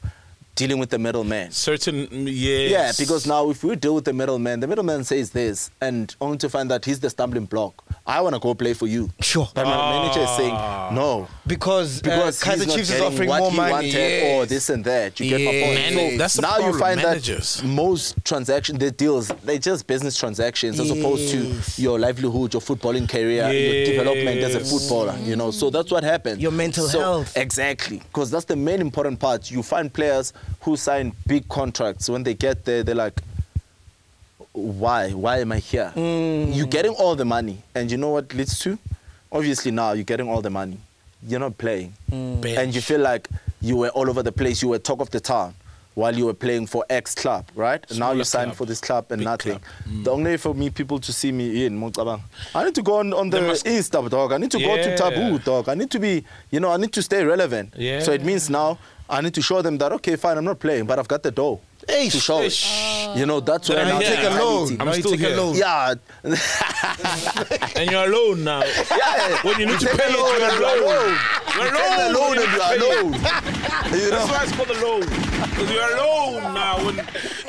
dealing with the middleman. Certain yes. Yeah, because now if we deal with the middleman, the middleman says this, and only to find that he's the stumbling block. I want to go play for you. Sure. But my manager is saying no. Because, Because uh, Kaizer Chiefs is offering what more he money. wanted yes. or this and that. You get my point. Yes. Man, that's the now you find managers. that most transactions, the deals, they're just business transactions as opposed to your livelihood, your footballing career, your development as a footballer. You know, so that's what happens. Your mental So- health. Exactly, because that's the main important part. You find players who sign big contracts. When they get there, they're like, why? Why am I here? Mm. You're getting all the money, and you know what leads to? Obviously, now you're getting all the money. You're not playing, Mm. and you feel like you were all over the place. You were talk of the town while you were playing for X club, right? And now you Smaller sign club. for this club and Big nothing. club. Mm. The only way for me people to see me in Mocabang, I need to go on, on the They must- East dog. I need to go to Taboo dog. I need to be, you know, I need to stay relevant. Yeah. So it means now I need to show them that okay, fine, I'm not playing, but I've got the dough Eish. to show it. Eish. You know, that's where Then now I'm the here. Take a loan. I'm Now still a here. loan. Yeah. and you're alone now. yeah. When you need to pay a it, loan you're and you're alone. alone. You're You take the alone and you you're alone. You That's know? why it's called a loan. Because you're alone now when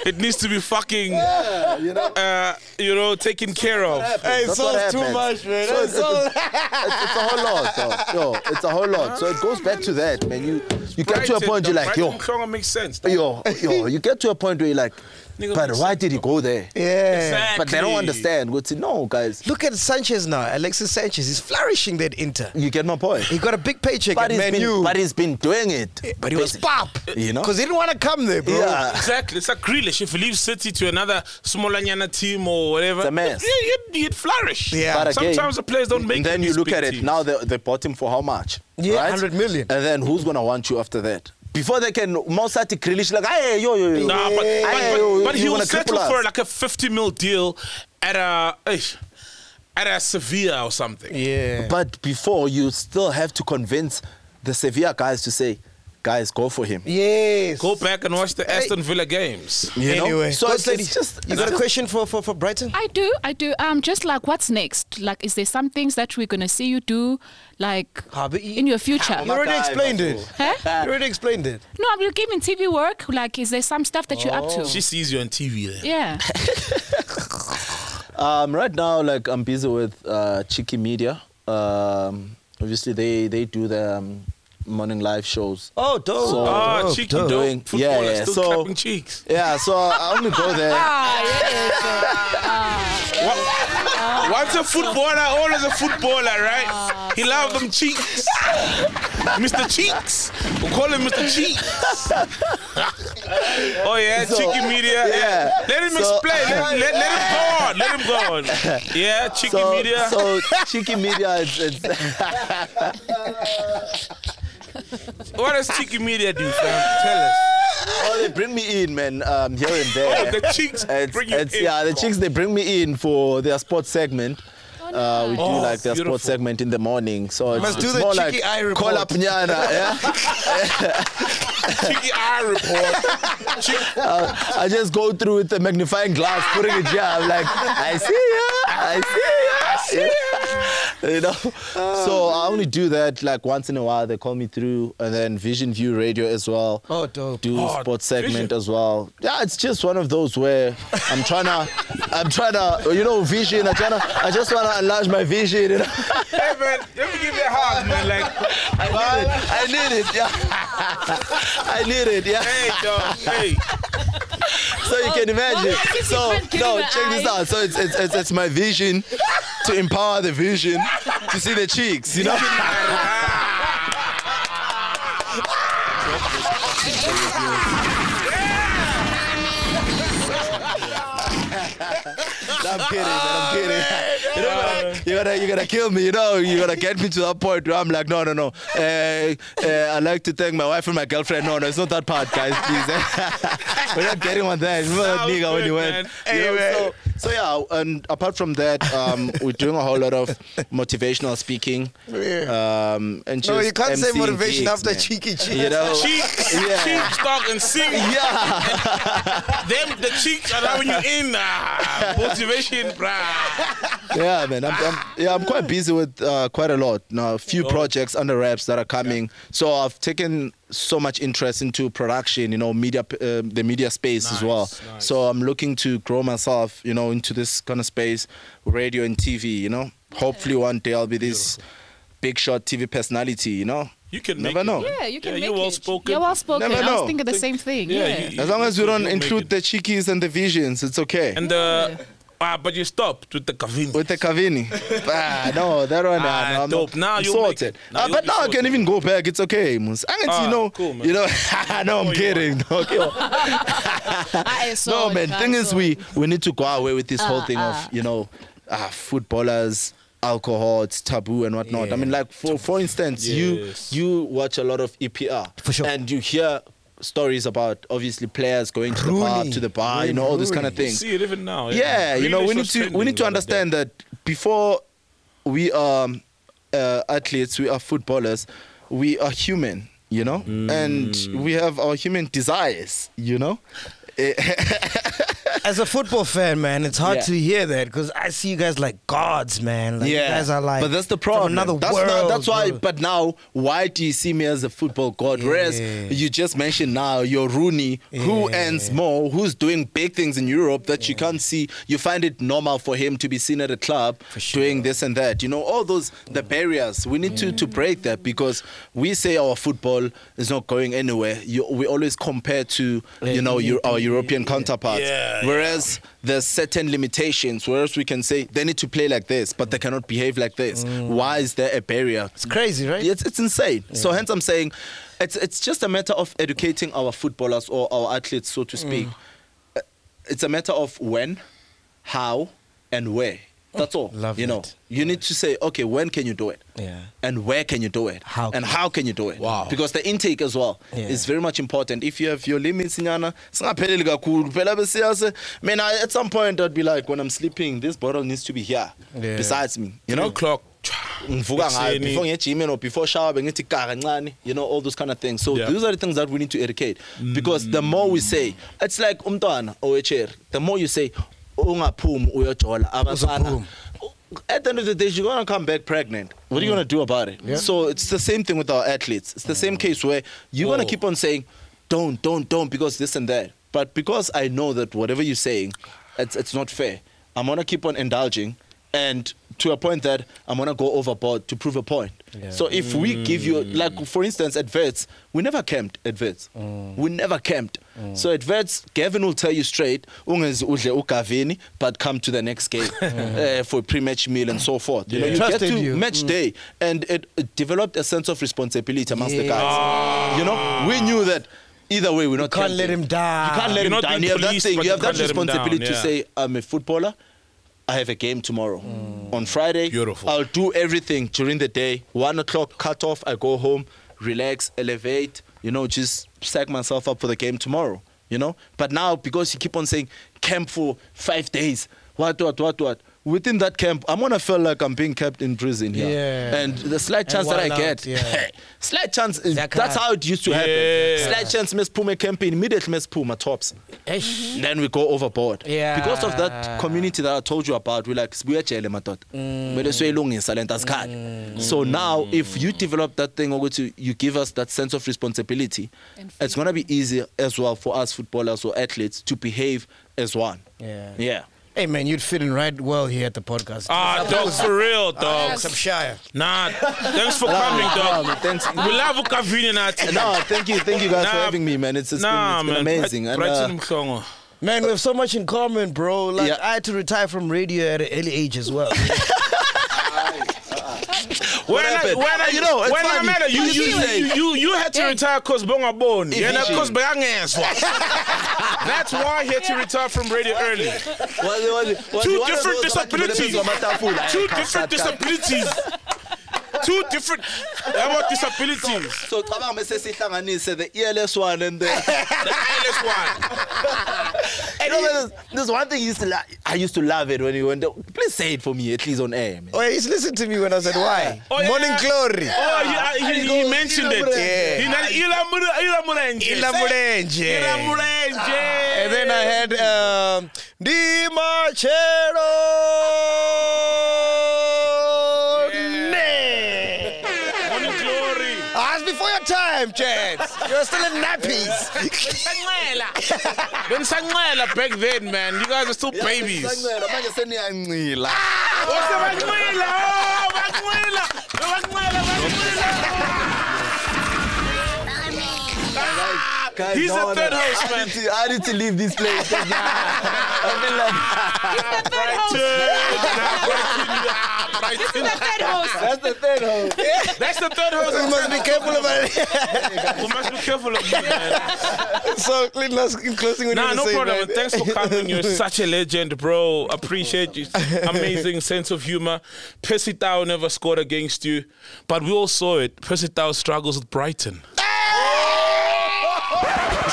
it needs to be fucking, You know? uh, you know, taken care of. Hey, That's so it's too much, man. So That's it's, so- it's, it's a whole lot, though. Yo, it's a whole lot. So it goes back to that, man. You you get to a point you're like, yo, makes sense. yo, yo. You get to a point where you're like, Nigga, but why did he go there? yeah. But they don't understand. What's it? No, guys. Look at Sanchez now. Alexis Sanchez. is flourishing that Inter. You get my point. He got a big paycheck But at Man been, U. but he's been doing it. But he was Basically. pop. You know? Because he didn't want to come there, bro. Yeah. Exactly. It's like Grealish. If he leaves City to another Smolanyana team or whatever, It's a mess. Yeah, he'd, he'd flourish. Yeah. But again, Sometimes the players don't make And then you look big at it teams. now. They, they bought him for how much? Yeah, right? 100 million. And then who's gonna want you after that? Before they can Mosati Grealish like, hey yo yo yo. Nah, but, but, Hey, but, yo, but he will wanna settle for like a 50 mil deal at a eh, at a Sevilla or something. Yeah. But before you still have to convince the Sevilla guys to say, guys, go for him. yes. Go back and watch the Aston Villa games. You know? anyway, so it's, lady, it's just you got a question for, for, for Brighton? I do, I do. Um, just like what's next? Like, is there some things that we're gonna see you do, like Ah, you- in your future? You already explained it. Huh? You already explained it. No, I'm giving TV work. Like, is there some stuff that you're up to? She sees you on TV there. Yeah. Um, right now, like I'm busy with uh, Cheeky Media. Um, obviously, they they do the um, morning live shows. Oh, dope. So- Ah, dope, cheeky dope. dope. Doing- Footballer yeah, yeah. still So- clapping cheeks. Yeah, so I only go there. ah, yes. Ah. Once a footballer, always a footballer, right? He loved them cheeks. Mr. Cheeks. We'll call him Mr. Cheeks. oh, yeah, So, Cheeky Media. yeah. Let him So- explain. Let, let, let him go on. Let him go on. Yeah, Cheeky So, Media. so cheeky media, it's, it's what does Cheeky Media do, fam? Tell us. oh, they bring me in, man, um, here and there. Oh, the cheeks It's, bring you it's, in. yeah, the chicks they bring me in for their sports segment. Uh, we do Oh, like their beautiful. sports segment in the morning, so it's, Must it's do the more cheeky like eye call up Nyana. Yeah, Cheeky Eye Report. Cheek- Uh, I just go through with the magnifying glass, putting it here. I'm like, I see ya, I see ya. You know, so oh, I only do that like once in a while. They call me through, and then Vision View Radio as well. Oh, dope. do Oh, sports segment Vision. as well. Yeah, it's just one of those where I'm trying to, I'm trying to, you know, vision. I'm trying to, I just want to enlarge my vision. You know? hey, man, let me give you a hug, man. Like, I need it. I need it. Yeah, I need it. Yeah. hey, dog, hey. So you can imagine. Well, I guess you So no, check this out. So it's, it's it's it's my vision to empower the vision to see the cheeks. You know. I'm kidding, man. I'm kidding. You you're gonna, you're gonna kill me. You know, you're gonna get me to that point where I'm like, no, no, no. Uh, uh, I'd like to thank my wife and my girlfriend. No, no, it's not that part, guys. Please. We're not getting on that. Remember that nigga when you went. You know, so, so yeah, and apart from that, um, we're doing a whole lot of motivational speaking. Um, and just No, you can't say motivation gigs, after man. cheeky cheeks. You know. Cheeks, Yeah. cheeks, dog, and sing. Yeah, Them, the cheeks are having you in. Ah, motivation, bruh. yeah, man. I'm, I'm, yeah, I'm quite busy with uh, quite a lot now. A few Oh. projects under wraps that are coming. So I've taken so much interest into production. You know, media, uh, the media space as well. Nice, nice. So I'm looking to grow myself. You know, into this kind of space, radio and TV. You know, hopefully one day I'll be this big shot TV personality. You know. You can Never make know. It. Yeah, you can Yeah, make you're it. well spoken. You're well spoken. Never I was know. thinking the same thing. Yeah, Yeah. you- As long as we don't include the cheekies and the visions, it's okay. And uh, ah, but you stopped with the Cavini. With the Cavini. ah, no, that one. Ah, no, I'm dope. not- Now you'll make sorted. Now Ah, but be now I sorted. can even go back. It's okay, Mus. I Ah, you know, cool, man. you know. no, I'm Oh, you kidding. Okay. No, man. Thing is, we we need to go away with this whole Ah, thing ah. of you know, uh, footballers. Alcohol, it's taboo and whatnot. I mean, like for for instance, Yes. you you watch a lot of EPR, For sure. and you hear stories about obviously players going to the pub, Rooney. to the bar, you know, all this kind of You thing. see it even now. Yeah, you know, we need to we need to the other day. understand that before we are uh, athletes, we are footballers, we are human, you know, and Mm. we have our human desires, you know. As a football fan, man, it's hard Yeah. to hear that because I see you guys like gods, man. Like, You guys are like, but that's the problem. another that's world. not, that's why. bro. But now, why do you see me as a football god? Whereas you just mentioned now, you're Rooney, who earns more, who's doing big things in Europe that you can't see. You find it normal for him to be seen at a club doing this and that. You know, all those the barriers. We need to to break that because we say our football is not going anywhere. You, we always compare to you know your, our European counterparts. Yeah, Whereas there's certain limitations. Whereas we can say they need to play like this, but they cannot behave like this. Why is there a barrier? It's crazy, right? It's, it's insane. So hence I'm saying it's it's just a matter of educating our footballers or our athletes, so to speak. Mm. Uh, It's a matter of when, how, and where. That's all. Love you know, you need to say, okay, when can you do it? Yeah. And where can you do it? How and how can you do it? Wow. Because the intake as well Yeah. is very much important. If you have your limits, nyana, singapheleli kakhulu. Phela besiyase, Man, I, at some point I'd be like, when I'm sleeping, this bottle needs to be here, Yeah. besides me. You know, clock. ngivuka ngayo Ekuseni. before ngiye gym or before shower bengithi ka kancane you know all those kind of things so Yeah. those are the things that we need to educate because the more we say it's like umntwana owecheri the more you say ungaphumi uyojola. Abafana at the end of the day you're gonna come back pregnant. What are you mm. gonna do about it? So it's the same thing with our athletes. It's the same mm. case where you're gonna keep on saying don't don't don't because this and that. But because I know that whatever you're saying it's it's not fair. I'm gonna keep on indulging and to a point that I'm gonna go overboard to prove a point. So if we give you, like for instance, at Vets, we never camped at Vets. Mm. We never camped. Mm. So at Vets, Gavin will tell you straight, "Ungezi udle ugavini, but come to the next game mm. uh, for a pre-match meal and so forth. You know, you get to you. match day, and it, it developed a sense of responsibility amongst the guys. You know, we ah. knew that. Either way, we're not. can't let him down. You can't let You're him not down. You have that thing. You you have that can't him down, responsibility to say, "I'm a footballer. I have a game tomorrow. On Friday, Beautiful. I'll do everything during the day. One o'clock, cut off. I go home, relax, elevate. You know, just sack myself up for the game tomorrow. You know. But now, because you keep on saying camp for five days, what, what, what, what. Within that camp, I'm gonna feel like I'm being kept in prison here. Yeah. And the slight chance that I wild get, yeah. slight chance. is- That That's how it used to happen. Yeah. Slight chance, Miss Puma camping immediately, Miss Puma tops. Eish. Mm-hmm. Then we go overboard. Yeah. Because of that community that I told you about, we're like, sibuyajele madoda. Kumele siyoyilungisa le nto asikhali. So now, if you develop that thing, ukuthi you give us that sense of responsibility, And it's going to be easier as well for us footballers or athletes to behave as one. Yeah. Yeah. Hey man, you'd fit in right well here at the podcast. Ah, dog, for real, dog. Some Shire. Nah, thanks for coming, dog. man, thanks. We love Ukavini nathi. No, thank you, thank you guys for having me, man. It's, it's Nah, been, it's been man. amazing. And, uh, Mhlongo. Man, we have so much in common, bro. Like Yeah. I had to retire from radio at an early age as well. When I, when I, You know, it's when I met her, you, You you, used to say- you, you, you had to Yeah. retire because Bonga Bone. Yeah, Efficient. because Bayangenswa. That's why I had to retire from radio early. Two different disabilities. Two different disabilities. Two different about disabilities. So cabanga bese sihlanganise the ELS one and the The ILS one. you know, there's, there's one thing you used to la- I used to love it when you went. Please say it for me, at least on air, man. oh, he's listened to me when I said why. Oh, yeah. Morning glory. Oh, he, he, he, he mentioned it. Yeah. He named Ila Mure- Ila Murenje. Ila Murenje. Ila Murenje. And then I had um, Di Marchero. Chance. You're still in nappies. Sanqela. Benisanqela back then, man. You guys are still babies. manje seniyancila What's ah! the Banqela? Oh, Banqela. The oh, Banqela, Banqela. He's the third host, man. I need to, I need to leave this place. I feel like Brighton. The third host. that's the third host. That's the third host. You must be careful about it. We must be careful of you, man. so, Linus, in closing, what do Nah, no say, problem. man? man. Thanks for coming. You're such a legend, bro. Appreciate you. Amazing sense of humor. Percy Tau never scored against you, but we all saw it. Percy Tau struggles with Brighton.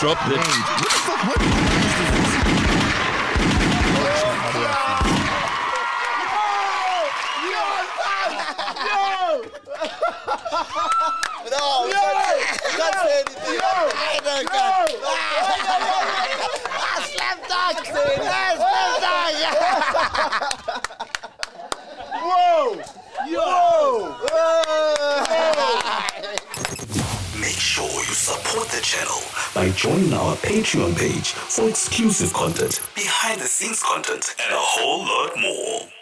Drop it. No, you can't say- you can't say anything. No, God. Make sure you support the channel by joining our Patreon page for exclusive content, behind the scenes content, and a whole lot more.